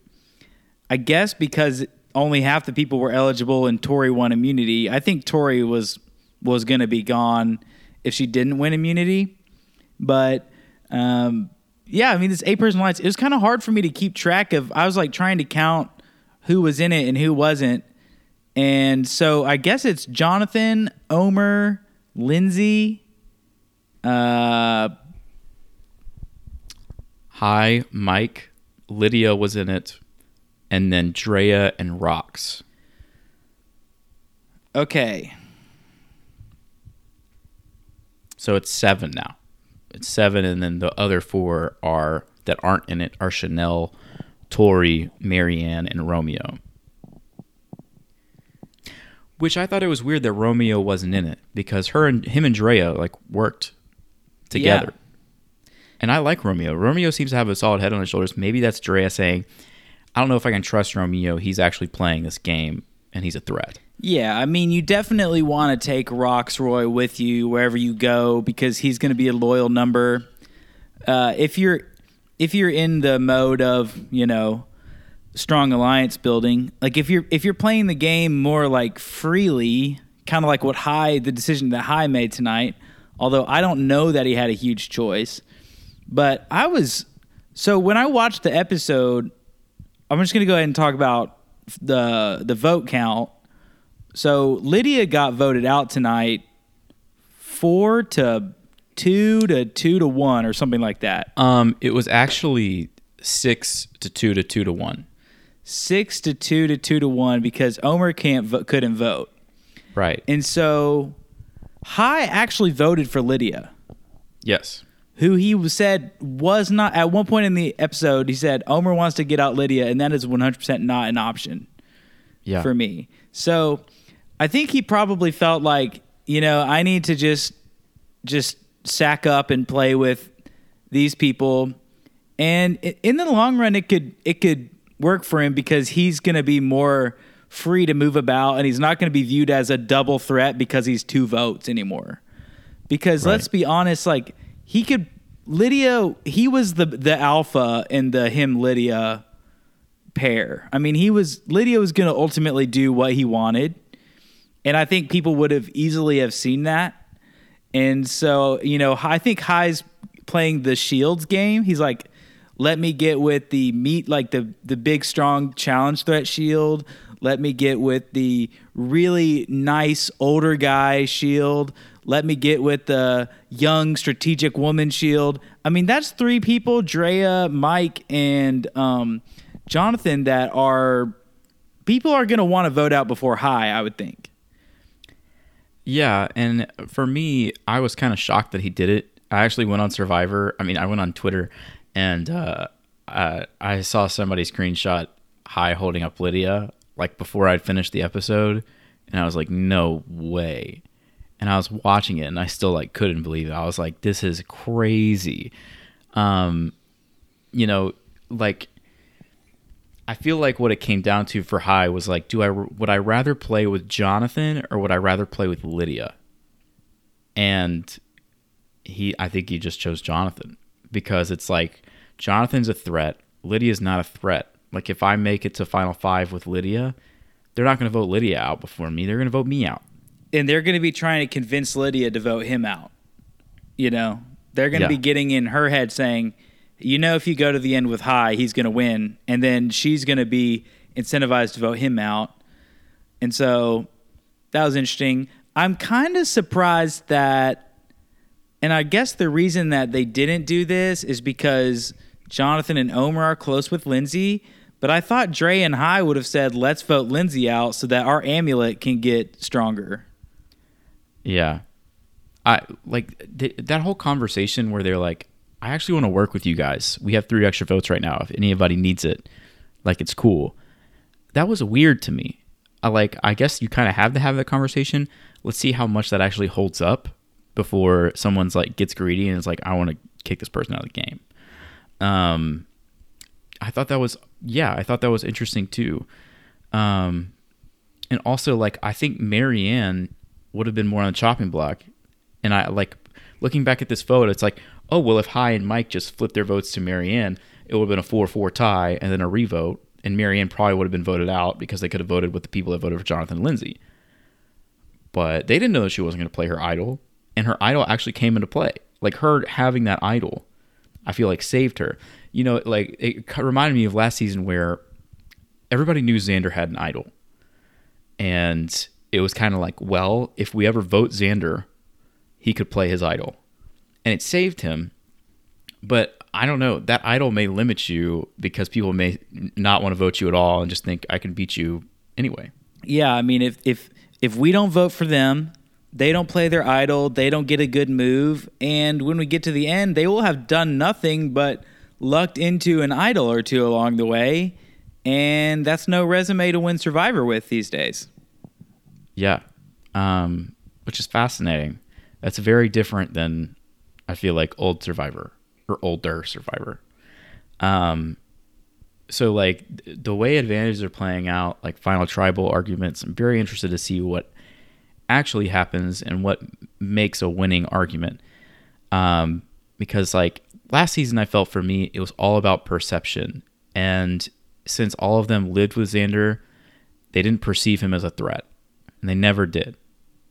I guess because only half the people were eligible and Tori won immunity. I think Tori was was going to be gone if she didn't win immunity. But um, yeah, I mean this eight person alliance. It was kind of hard for me to keep track of. I was like trying to count who was in it and who wasn't. And so I guess it's Jonathan, Omar, Lindsay, uh, Hai, Mike. Lydia was in it. And then Drea and Rox. okay. So it's seven now. It's seven, and then the other four are that aren't in it are Chanel, Tori, Maryanne, and Romeo. Which I thought it was weird that Romeo wasn't in it because her and him and Drea like worked together. And I like Romeo. Romeo seems to have a solid head on his shoulders. Maybe that's Drea saying, I don't know if I can trust Romeo. He's actually playing this game and he's a threat. Yeah, I mean, you definitely want to take Rocksroy with you wherever you go because he's going to be a loyal number. Uh, if you're if you're in the mode of you know strong alliance building, like if you're if you're playing the game more like freely, kind of like what Hai the decision that Hai made tonight. Although I don't know that he had a huge choice, but I was so when I watched the episode, I'm just going to go ahead and talk about the the vote count. So Lydia got voted out tonight, four to two to two to one or something like that. Um, it was actually six to two to two to one. Six to two to two to one because Omar can't vo- couldn't vote. Right. And so Hai actually voted for Lydia, Yes. Who he said was not at one point in the episode. He said Omar wants to get out Lydia, and that is 100% not an option Yeah. for me. So I think he probably felt like, you know, I need to just just sack up and play with these people. And in the long run it could it could work for him because he's going to be more free to move about and he's not going to be viewed as a double threat because he's two votes anymore. Because let's be honest like he could Lydia he was the the alpha in the him Lydia pair. I mean, he was Lydia was going to ultimately do what he wanted, and I think people would have easily have seen that. And so, you know, I think Hai's playing the Shields game. He's like, let me get with the meat, like the the big strong challenge threat Shield. Let me get with the really nice older guy Shield. Let me get with the young strategic woman Shield. I mean, that's three people: Drea, Mike, and um, Jonathan. That are people are going to want to vote out before Hai. I would think. Yeah, and for me, I was kind of shocked that he did it. I actually went on Survivor. I mean, I went on Twitter, and uh, I saw somebody screenshot Hai holding up Lydia like before I'd finished the episode, and I was like, no way. And I was watching it, and I still like couldn't believe it. I was like, this is crazy. Um, you know, like I feel like what it came down to for Hai was like, do I would I rather play with Jonathan or would I rather play with Lydia? And he, I think he just chose Jonathan because it's like Jonathan's a threat. Lydia's not a threat. Like if I make it to final five with Lydia, they're not going to vote Lydia out before me. They're going to vote me out. And they're going to be trying to convince Lydia to vote him out. You know, they're going to Yeah. be getting in her head saying, you know, if you go to the end with Hai, he's going to win. And then she's going to be incentivized to vote him out. And so that was interesting. I'm kind of surprised that, and I guess the reason that they didn't do this is because Jonathan and Omar are close with Lindsay. But I thought Drea and Hai would have said, let's vote Lindsay out so that our amulet can get stronger. Yeah. I like th- that whole conversation where they're like, I actually want to work with you guys. We have three extra votes right now. If anybody needs it, like it's cool. That was weird to me. I like, I guess you kind of have to have that conversation. Let's see how much that actually holds up before someone's like gets greedy and is like, I want to kick this person out of the game. Um, I thought that was, yeah, I thought that was interesting too. Um, and also like I think Maryanne would have been more on the chopping block. And I like looking back at this photo, it's like, oh well, if Hai and Mike just flipped their votes to Maryanne, it would have been a four-four tie and then a revote, and Maryanne probably would have been voted out because they could have voted with the people that voted for Jonathan Lindsay. But they didn't know that she wasn't going to play her idol, and her idol actually came into play. Like her having that idol, I feel like saved her. You know, like it reminded me of last season where everybody knew Xander had an idol. And it was kind of like, well, if we ever vote Xander, he could play his idol. And it saved him. But I don't know, that idol may limit you because people may not want to vote you at all and just think I can beat you anyway. Yeah, I mean, if if if we don't vote for them, they don't play their idol, they don't get a good move, and when we get to the end, they will have done nothing but lucked into an idol or two along the way, and that's no resume to win Survivor with these days. Yeah. Um, which is fascinating. That's very different than I feel like old Survivor or older Survivor. Um, so like the way advantages are playing out, like final tribal arguments, I'm very interested to see what actually happens and what makes a winning argument. Um, because like last season, I felt for me it was all about perception, and since all of them lived with Xander, they didn't perceive him as a threat, and they never did.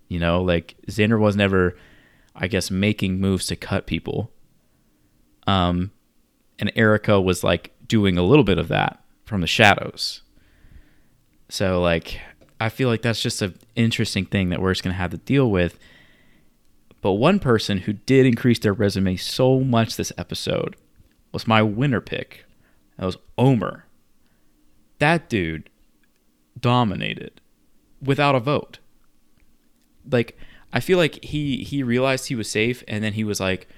You know, like Xander was never, I guess, making moves to cut people. Um, and Erica was like doing a little bit of that from the shadows. So like I feel like that's just an interesting thing that we're just gonna have to deal with. But one person who did increase their resume so much this episode was my winner pick. That was Omar. That dude dominated without a vote. like I feel like he he realized he was safe, and then he was like,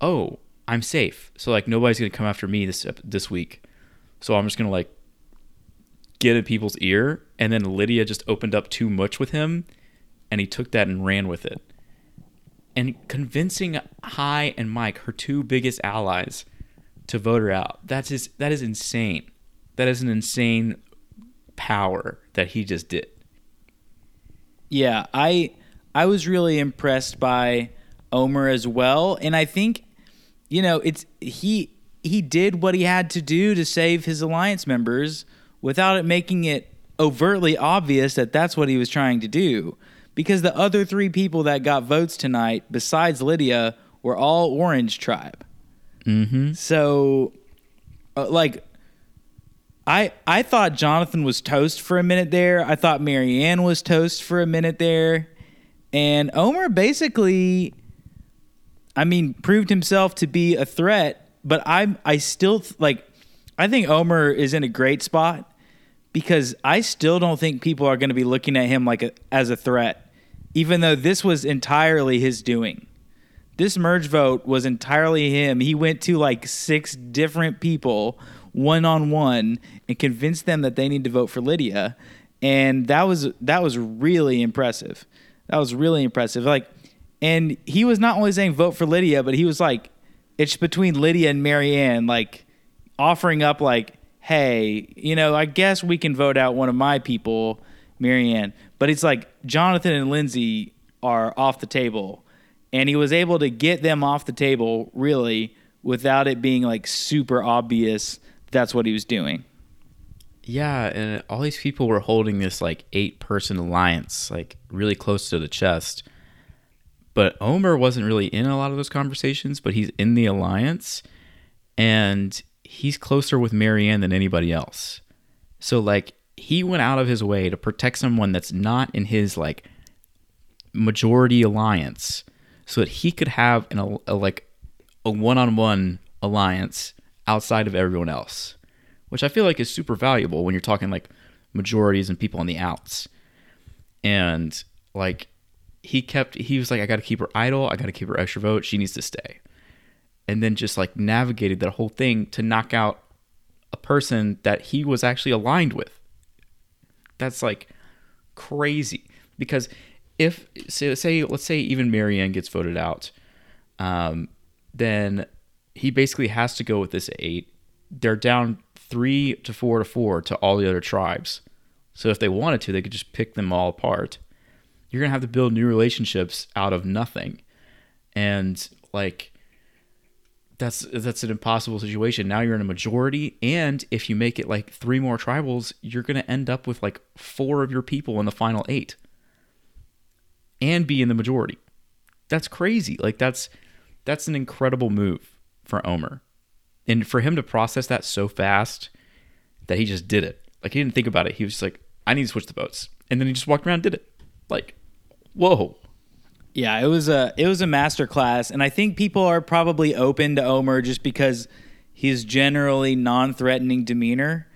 "Oh, I'm safe." So like nobody's gonna come after me this this week. So I'm just gonna like get in people's ear, and then Lydia just opened up too much with him, and he took that and ran with it. And convincing Hai and Mike, her two biggest allies, to vote her out. That's his. that is insane. That is an insane power that he just did. Yeah, I I was really impressed by Omar as well, and I think you know it's he he did what he had to do to save his alliance members without it making it overtly obvious that that's what he was trying to do. Because the other three people that got votes tonight, besides Lydia, were all Orange Tribe. Mm-hmm. So, uh, like, I I thought Jonathan was toast for a minute there. I thought Maryanne was toast for a minute there, and Omar basically, I mean, proved himself to be a threat. But I'm I still like, I think Omar is in a great spot because I still don't think people are going to be looking at him like a, as a threat, even though this was entirely his doing this merge vote was entirely him. He went to like six different people one on one and convince them that they need to vote for Lydia. And that was that was really impressive. That was really impressive. Like and he was not only saying vote for Lydia, but he was like it's between Lydia and Maryanne, like offering up like, hey, you know, I guess we can vote out one of my people, Maryanne. But it's like Jonathan and Lindsay are off the table and he was able to get them off the table really without it being like super obvious that's what he was doing. Yeah, and all these people were holding this like eight person alliance like really close to the chest. But Omar wasn't really in a lot of those conversations, but he's in the alliance and he's closer with Maryanne than anybody else. So like he went out of his way to protect someone that's not in his like majority alliance so that he could have an, a, a like a one-on-one alliance outside of everyone else, which I feel like is super valuable when you're talking like majorities and people on the outs. And like he kept he was like I got to keep her idol, I got to keep her extra vote, she needs to stay. And then just like navigated that whole thing to knock out a person that he was actually aligned with. That's like crazy because if say, say let's say even Maryanne gets voted out, um, then he basically has to go with this eight. They're down three to four to four to all the other tribes. So if they wanted to, they could just pick them all apart. You're gonna have to build new relationships out of nothing, and like that's that's an impossible situation. Now you're in a majority, and if you make it like three more tribals, you're gonna end up with like four of your people in the final eight and be in the majority. That's crazy. Like that's that's an incredible move for Omar. And for him to process that so fast that he just did it. Like he didn't think about it. He was just like, I need to switch the boats. And then he just walked around and did it. Like, whoa. Yeah, it was a it was a master class, and I think people are probably open to Omar just because he's generally non-threatening demeanor.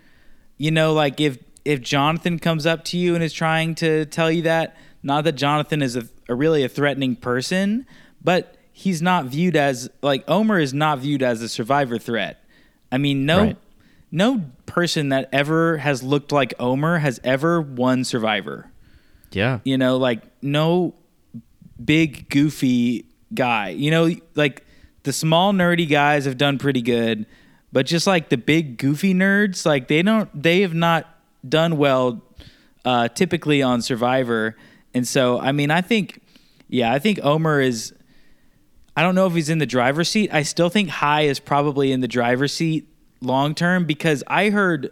You know, like if if Jonathan comes up to you and is trying to tell you that, not that Jonathan is a, a really a threatening person, but he's not viewed as like Omar is not viewed as a survivor threat. I mean, no right. no person that ever has looked like Omar has ever won survivor. Yeah. You know, like no big goofy guy. You know, like the small nerdy guys have done pretty good, but just like the big goofy nerds, like they don't they have not done well uh, typically on Survivor. And so, I mean, I think, yeah, I think Omar is. I don't know if he's in the driver's seat. I still think Hai is probably in the driver's seat long term because I heard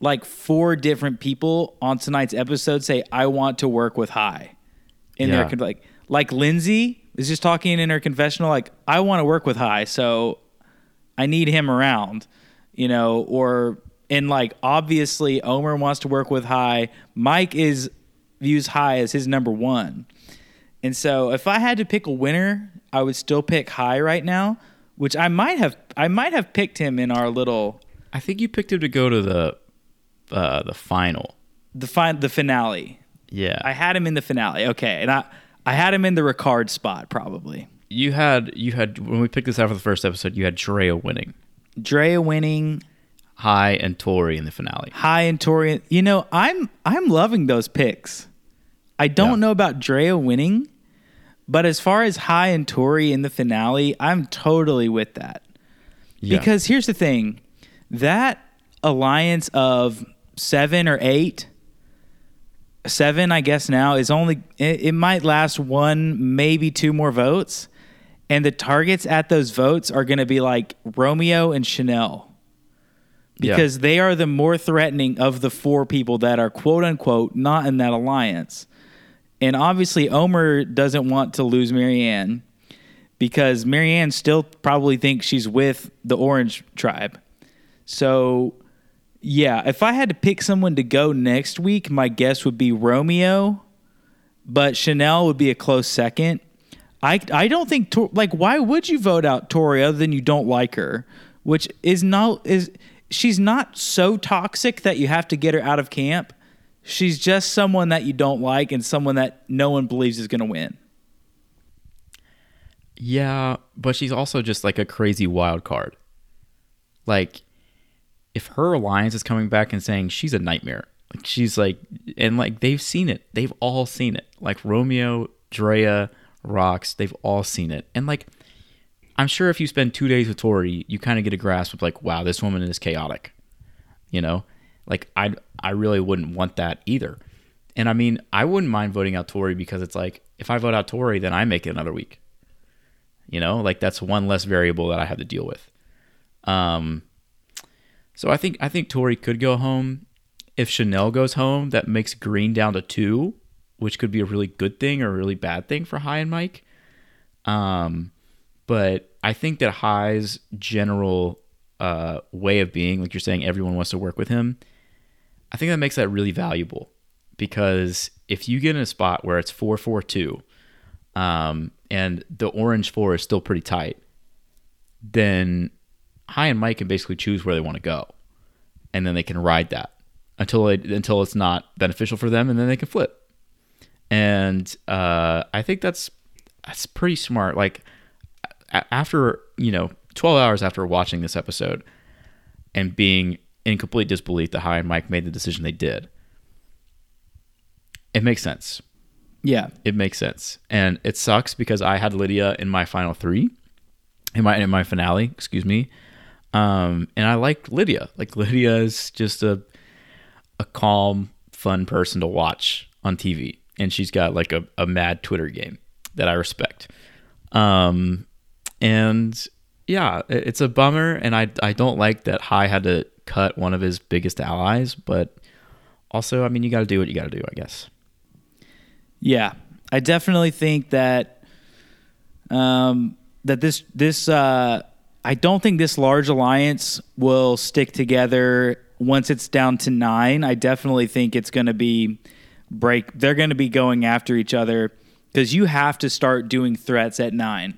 like four different people on tonight's episode say, "I want to work with Hai In yeah. their like, like Lindsay is just talking in her confessional, like, "I want to work with Hai so I need him around," you know, or and like obviously Omar wants to work with Hai Mike is views Hai as his number one. And so if I had to pick a winner, I would still pick Hai right now, which I might have I might have picked him in our little I think you picked him to go to the uh the final. The fin- the finale. Yeah. I had him in the finale. Okay. And I I had him in the Ricard spot probably. You had you had when we picked this out for the first episode, you had Drea winning, Drea winning, Hai and Tori in the finale. Hai and Tori. You know, I'm I'm loving those picks. I don't Yeah. know about Drea winning, but as far as Hai and Tori in the finale, I'm totally with that. Yeah. Because here's the thing that alliance of seven or eight, seven, I guess now, is only, it, it might last one, maybe two more votes. And the targets at those votes are going to be like Romeo and Chanel Yeah. because they are the more threatening of the four people that are quote unquote not in that alliance. And obviously, Omar doesn't want to lose Maryanne because Maryanne still probably thinks she's with the Orange tribe. So, yeah, if I had to pick someone to go next week, my guess would be Romeo, but Chanel would be a close second. I, I don't think like why would you vote out Tori other than you don't like her, which is not is she's not so toxic that you have to get her out of camp. She's just someone that you don't like and someone that no one believes is going to win. Yeah, but she's also just like a crazy wild card. Like, if her alliance is coming back and saying she's a nightmare, like she's like, and like they've seen it, they've all seen it. Like Romeo, Drea, Rocks, they've all seen it, and like, I'm sure if you spend two days with Tori, you kind of get a grasp of like, wow, this woman is chaotic. You know, like I, I really wouldn't want that either. And I mean, I wouldn't mind voting out Tori because it's like, if I vote out Tori, then I make it another week. You know, like that's one less variable that I have to deal with. Um, so I think I think Tori could go home. If Chanel goes home, that makes Green down to two, which could be a really good thing or a really bad thing for Hai and Mike. Um, but I think that Hai's general uh, way of being, like you're saying, everyone wants to work with him. I think that makes that really valuable because if you get in a spot where it's four four two, um, and the orange four is still pretty tight, then Hai and Mike can basically choose where they want to go, and then they can ride that until until it's not beneficial for them, and then they can flip. And uh, I think that's that's pretty smart. Like after you know, twelve hours after watching this episode and being in complete disbelief that Hai and Mike made the decision they did, it makes sense. Yeah. it makes sense. And it sucks because i had lydia in my final three in my in my finale excuse me. Um and i liked lydia. Like lydia is just a a calm fun person to watch on tv and she's got like a, a mad twitter game that i respect. Um and yeah it's a bummer. And i i don't like that Hai had to cut one of his biggest allies but also i mean you got to do what you got to do i guess Yeah, I definitely think that um, that this this uh, I don't think this large alliance will stick together once it's down to nine. I definitely think it's going to be break. They're going to be going after each other because you have to start doing threats at nine.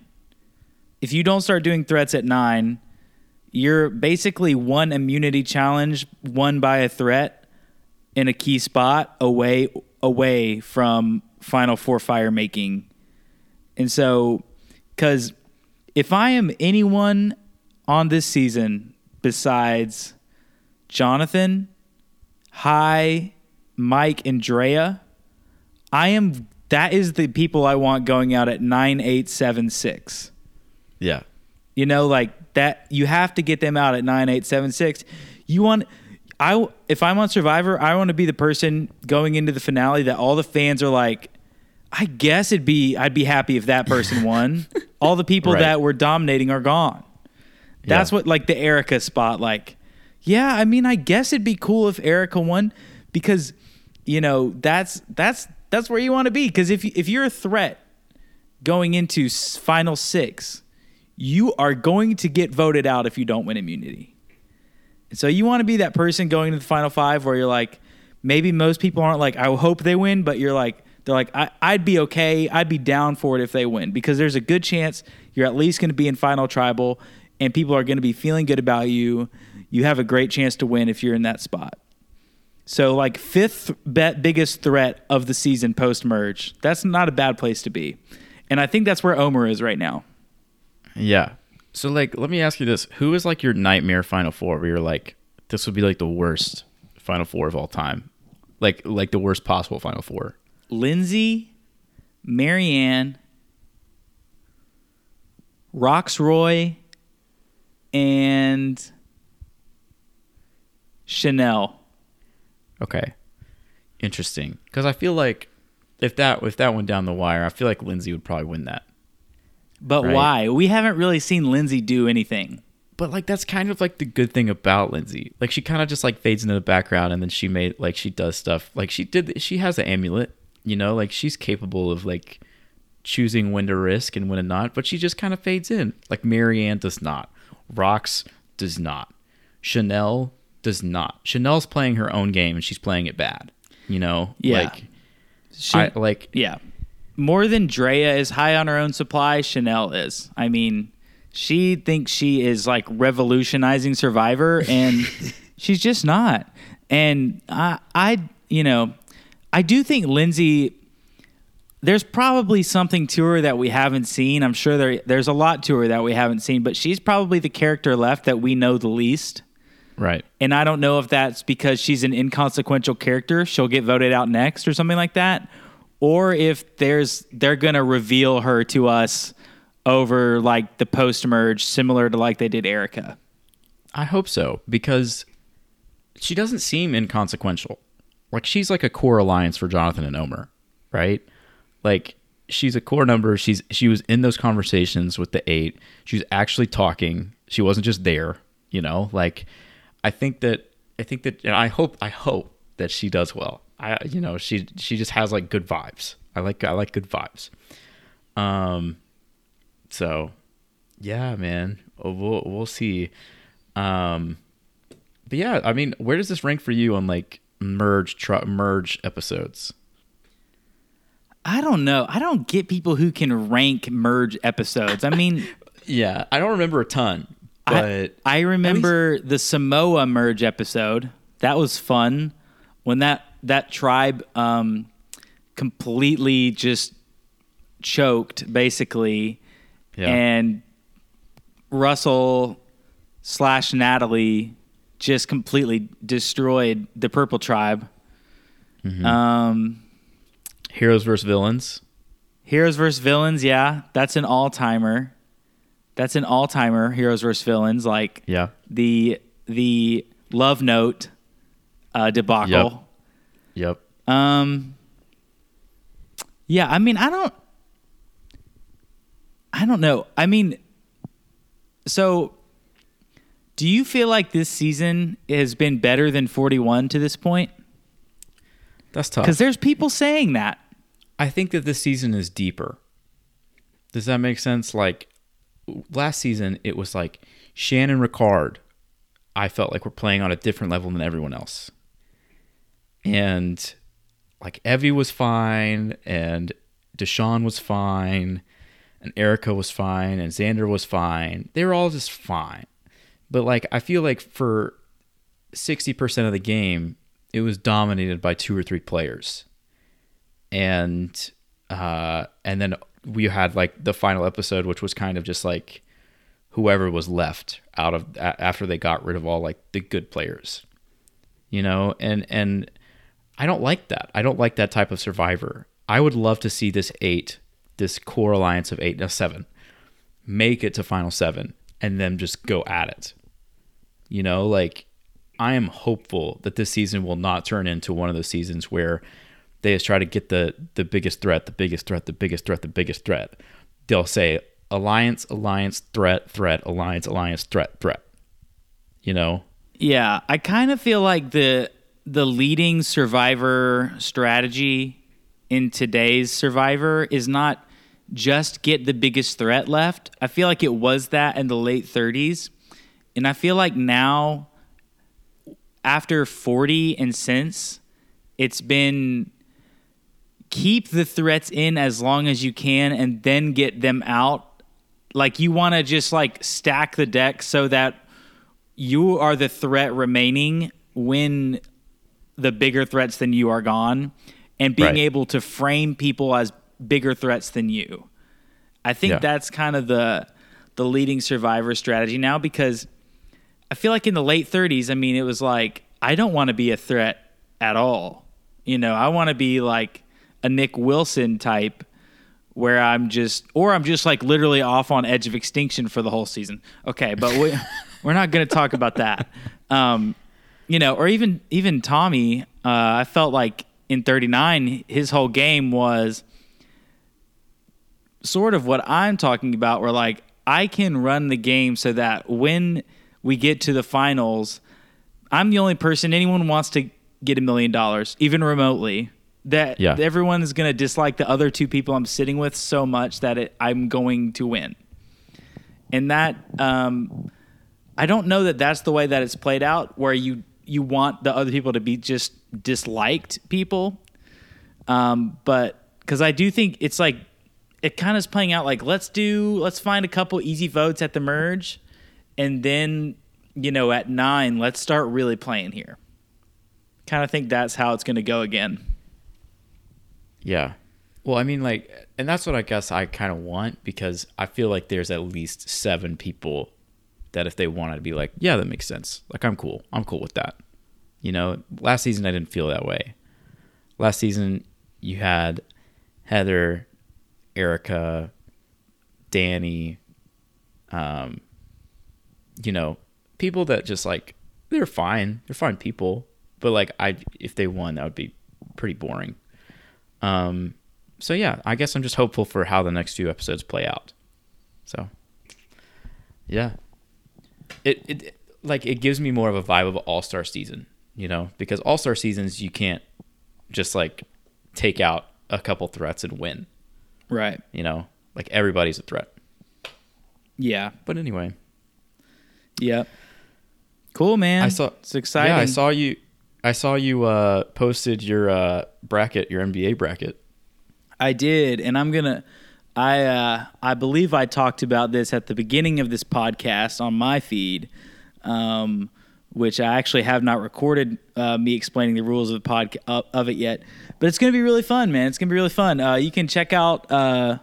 If you don't start doing threats at nine, you're basically one immunity challenge won by a threat in a key spot away away from final four fire making. And so cuz if I am anyone on this season besides Jonathan, Hai Mike and Drea, I am that is the people I want going out at 9876. yeah You know, like that you have to get them out at 9876. You want I if I'm on Survivor, I want to be the person going into the finale that all the fans are like I guess it'd be I'd be happy if that person won. all the people Right. that were dominating are gone. That's Yeah. what like the Erica spot like. Yeah, I mean, I guess it'd be cool if Erica won because you know, that's that's that's where you want to be because if if you're a threat going into final 6, you are going to get voted out if you don't win immunity. So you want to be that person going to the final five where you're like, maybe most people aren't like, I hope they win, but you're like, they're like, I, I'd be okay. I'd be down for it if they win because there's a good chance you're at least going to be in final tribal and people are going to be feeling good about you. You have a great chance to win if you're in that spot. So like fifth bet biggest threat of the season post merge. That's not a bad place to be. And I think that's where Omar is right now. Yeah. So like, let me ask you this: Who is like your nightmare Final Four? Where you're like, this would be like the worst Final Four of all time, like like the worst possible Final Four. Lindsay, Maryanne, Rocksroy, and Chanel. Okay. Interesting. Because I feel like if that if that went down the wire, I feel like Lindsay would probably win that. But Right. why? We haven't really seen Lindsay do anything. But like that's kind of like the good thing about Lindsay. Like she kind of just like fades into the background and then she made like she does stuff. Like she did she has an amulet, you know, like she's capable of like choosing when to risk and when to not, but she just kind of fades in. Like Maryanne does not. Rox does not. Chanel does not. Chanel's playing her own game and she's playing it bad. You know? Yeah. Like She, I like yeah. More than Drea is high on her own supply, Chanel is. I mean, she thinks she is like revolutionizing Survivor, and she's just not. And I, I, you know, I do think Lindsay. There's probably something to her that we haven't seen. I'm sure there there's a lot to her that we haven't seen, but she's probably the character left that we know the least. right. And I don't know if that's because she's an inconsequential character, she'll get voted out next or something like that, or if there's they're to reveal her to us over like the post merge similar to like they did Erica. I hope so because she doesn't seem inconsequential. Like she's like a core alliance for Jonathan and Omar, right? Like she's a core number. She's she was in those conversations with the eight. She was actually talking. She wasn't just there, you know. Like I think that I think that and I hope I hope that she does well. I you know she she just has like good vibes. I like I like good vibes. Um, so yeah, man, we'll we'll see. Um, but yeah, I mean, where does this rank for you on like merge tr- merge episodes? I don't know. I don't get people who can rank merge episodes. I mean, Yeah, I don't remember a ton, but I, I remember the Samoa merge episode. That was fun when that that tribe um, completely just choked, basically, yeah, and Russell slash Natalie just completely destroyed the Purple Tribe. Mm-hmm. Um, heroes versus villains. Heroes versus Villains, yeah, that's an all timer. That's an all timer. Heroes versus Villains, like Yeah, the the love note uh, debacle. yep. Um, yeah, I mean, I don't, I don't know. I mean, so do you feel like this season has been better than 41 to this point? That's tough. Because there's people saying that. I think that this season is deeper. Does that make sense? Like last season, it was like Shan and Ricard. I felt like we're playing on a different level than everyone else, and like Evvie was fine, and Deshawn was fine, and Erica was fine, and Xander was fine. They were all just fine, but like I feel like for sixty percent of the game, it was dominated by two or three players. And uh and then we had like the final episode which was kind of just like whoever was left out of after they got rid of all like the good players you know? And and i don't like that i don't like that type of survivor i would love to see this eight this core alliance of eight no seven make it to final seven and then just go at it you know like i am hopeful that this season will not turn into one of those seasons where they just try to get the the biggest threat, the biggest threat, the biggest threat, the biggest threat. They'll say alliance, alliance, threat, threat, alliance, alliance, threat, threat. You know? Yeah, I kind of feel like the the leading survivor strategy in today's survivor is not just get the biggest threat left. I feel like it was that in the late 30s. And I feel like now after 40 and since it's been keep the threats in as long as you can and then get them out. Like you want to just like stack the deck so that you are the threat remaining when the bigger threats than you are gone and being Right. able to frame people as bigger threats than you. I think Yeah. that's kind of the the leading survivor strategy now because I feel like in the late 30s, I mean, it was like I don't want to be a threat at all. You know, I want to be like a Nick Wilson type where I'm just or I'm just like literally off on edge of extinction for the whole season. Okay, but we we're not going to talk about that. Um, you know, or even even Tommy, uh, I felt like in 39 his whole game was sort of what I'm talking about, where like I can run the game so that when we get to the finals, I'm the only person anyone wants to get a million dollars, even remotely. That Yeah. everyone is going to dislike the other two people I'm sitting with so much that it, I'm going to win. And that um, I don't know that that's the way that it's played out, where you you want the other people to be just disliked people. Um, but because I do think it's like it kind of is playing out like let's do let's find a couple easy votes at the merge, and then you know at nine let's start really playing here. Kind of think that's how it's going to go again. Yeah. Well, I mean, like, and that's what I guess I kind of want because I feel like there's at least seven people that if they wanted to be like, yeah, that makes sense. Like, I'm cool. I'm cool with that. You know, last season I didn't feel that way. Last season you had Heather, Erika, Danny, um, you know, people that just like they're fine. They're fine people, but like I, if they won, that would be pretty boring. Um, so yeah, I guess I'm just hopeful for how the next few episodes play out. So, yeah, it it like it gives me more of a vibe of an All Star season, you know, because All Star seasons you can't just like take out a couple threats and win, Right. you know, like everybody's a threat. Yeah. But anyway, Yep. Cool, man. I saw it's exciting. Yeah, I saw you. I saw you uh, posted your uh, bracket, your NBA bracket. I did, and I'm gonna. I uh, I believe I talked about this at the beginning of this podcast on my feed, um, which I actually have not recorded uh, me explaining the rules of the pod of, it yet. But it's gonna be really fun, man. It's gonna be really fun. Uh, you can check out uh,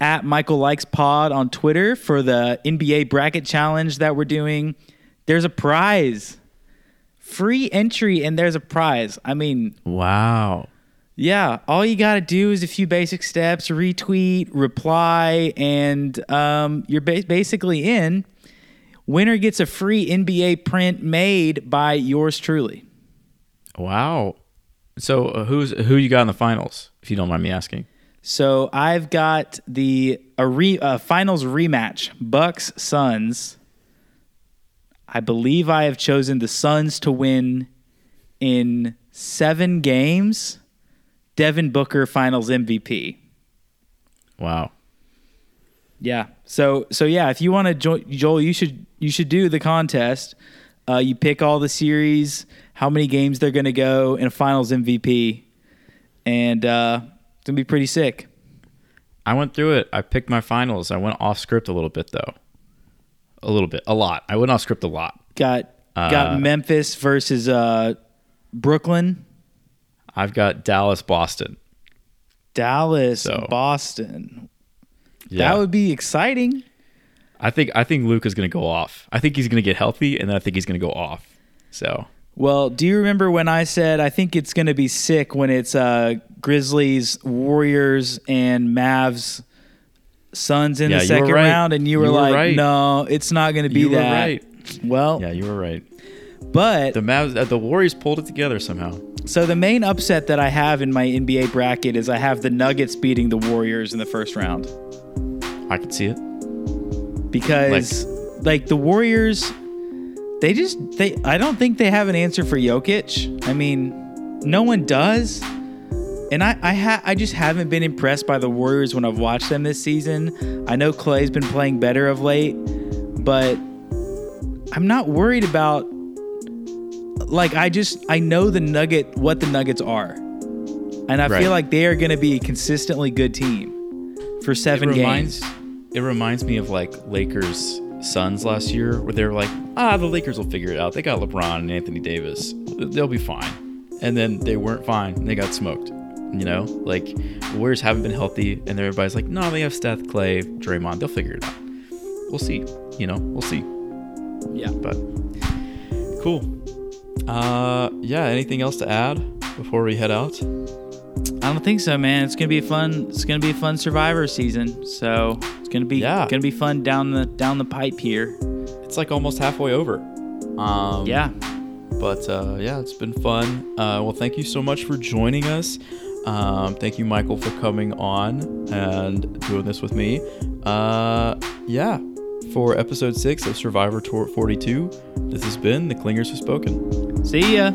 at Michael Likes Pod on Twitter for the NBA bracket challenge that we're doing. There's a prize, free entry, and there's a prize. I mean, Wow. Yeah, all you got to do is a few basic steps: retweet, reply, and um, you're ba- basically in. Winner gets a free NBA print made by yours truly. Wow. So uh, who's who you got in the finals? If you don't mind me asking. So I've got the a re, uh, finals rematch: Bucks Suns. I believe I have chosen the Suns to win in seven games. Devin Booker Finals MVP. Wow. Yeah. So so yeah, if you want to join Joel, you should you should do the contest. Uh, you pick all the series, how many games they're going to go, and a finals MVP, and uh, it's gonna be pretty sick. I went through it. I picked my finals. I went off script a little bit though. A little bit. A lot. I went off script a lot. Got Uh, got Memphis versus uh, Brooklyn, I've got Dallas, Boston. Dallas, So- Boston. Yeah. That would be exciting. I think I think Luka's gonna go off. I think he's gonna get healthy, and then I think he's gonna go off. So Well, do you remember when I said I think it's going to be sick when it's uh, Grizzlies, Warriors, and Mavs, Suns in Yeah, the second right. round, and you were You were like, right. "No, it's not going to be You were that." right. Well, yeah, you were right. But The Mavs, uh, the Warriors pulled it together somehow. so the main upset that I have in my NBA bracket is I have the Nuggets beating the Warriors in the first round I could see it. because like, the Warriors, they just they I don't think they have an answer for Jokic. I mean, no one does. And I I, ha- I just haven't been impressed by the Warriors when I've watched them this season. I know Clay's been playing better of late, but I'm not worried about like I just I know the Nugget what the Nuggets are. And I Right. feel like they are going to be a consistently good team for 7 it reminds, games. It reminds me of like Lakers Suns last year, where they were like, ah, the Lakers will figure it out. They got LeBron and Anthony Davis. They'll be fine. and then they weren't fine. And they got smoked. You know, like the Warriors haven't been healthy, and everybody's like, no, they have Steph, Clay, Draymond. They'll figure it out. We'll see. You know, we'll see. Yeah. But cool. Uh, yeah. Anything else to add before we head out? I don't think so, man. It's gonna be fun. It's gonna be a fun Survivor season. So it's gonna be Yeah. gonna be fun down the down the pipe here. It's like almost halfway over. Um, Yeah. But uh, yeah, it's been fun. Uh, well, thank you so much for joining us. Um, thank you, Michael, for coming on and doing this with me. Uh, yeah, for episode six of Survivor Tour 42, this has been The Clingers Have Spoken. See ya.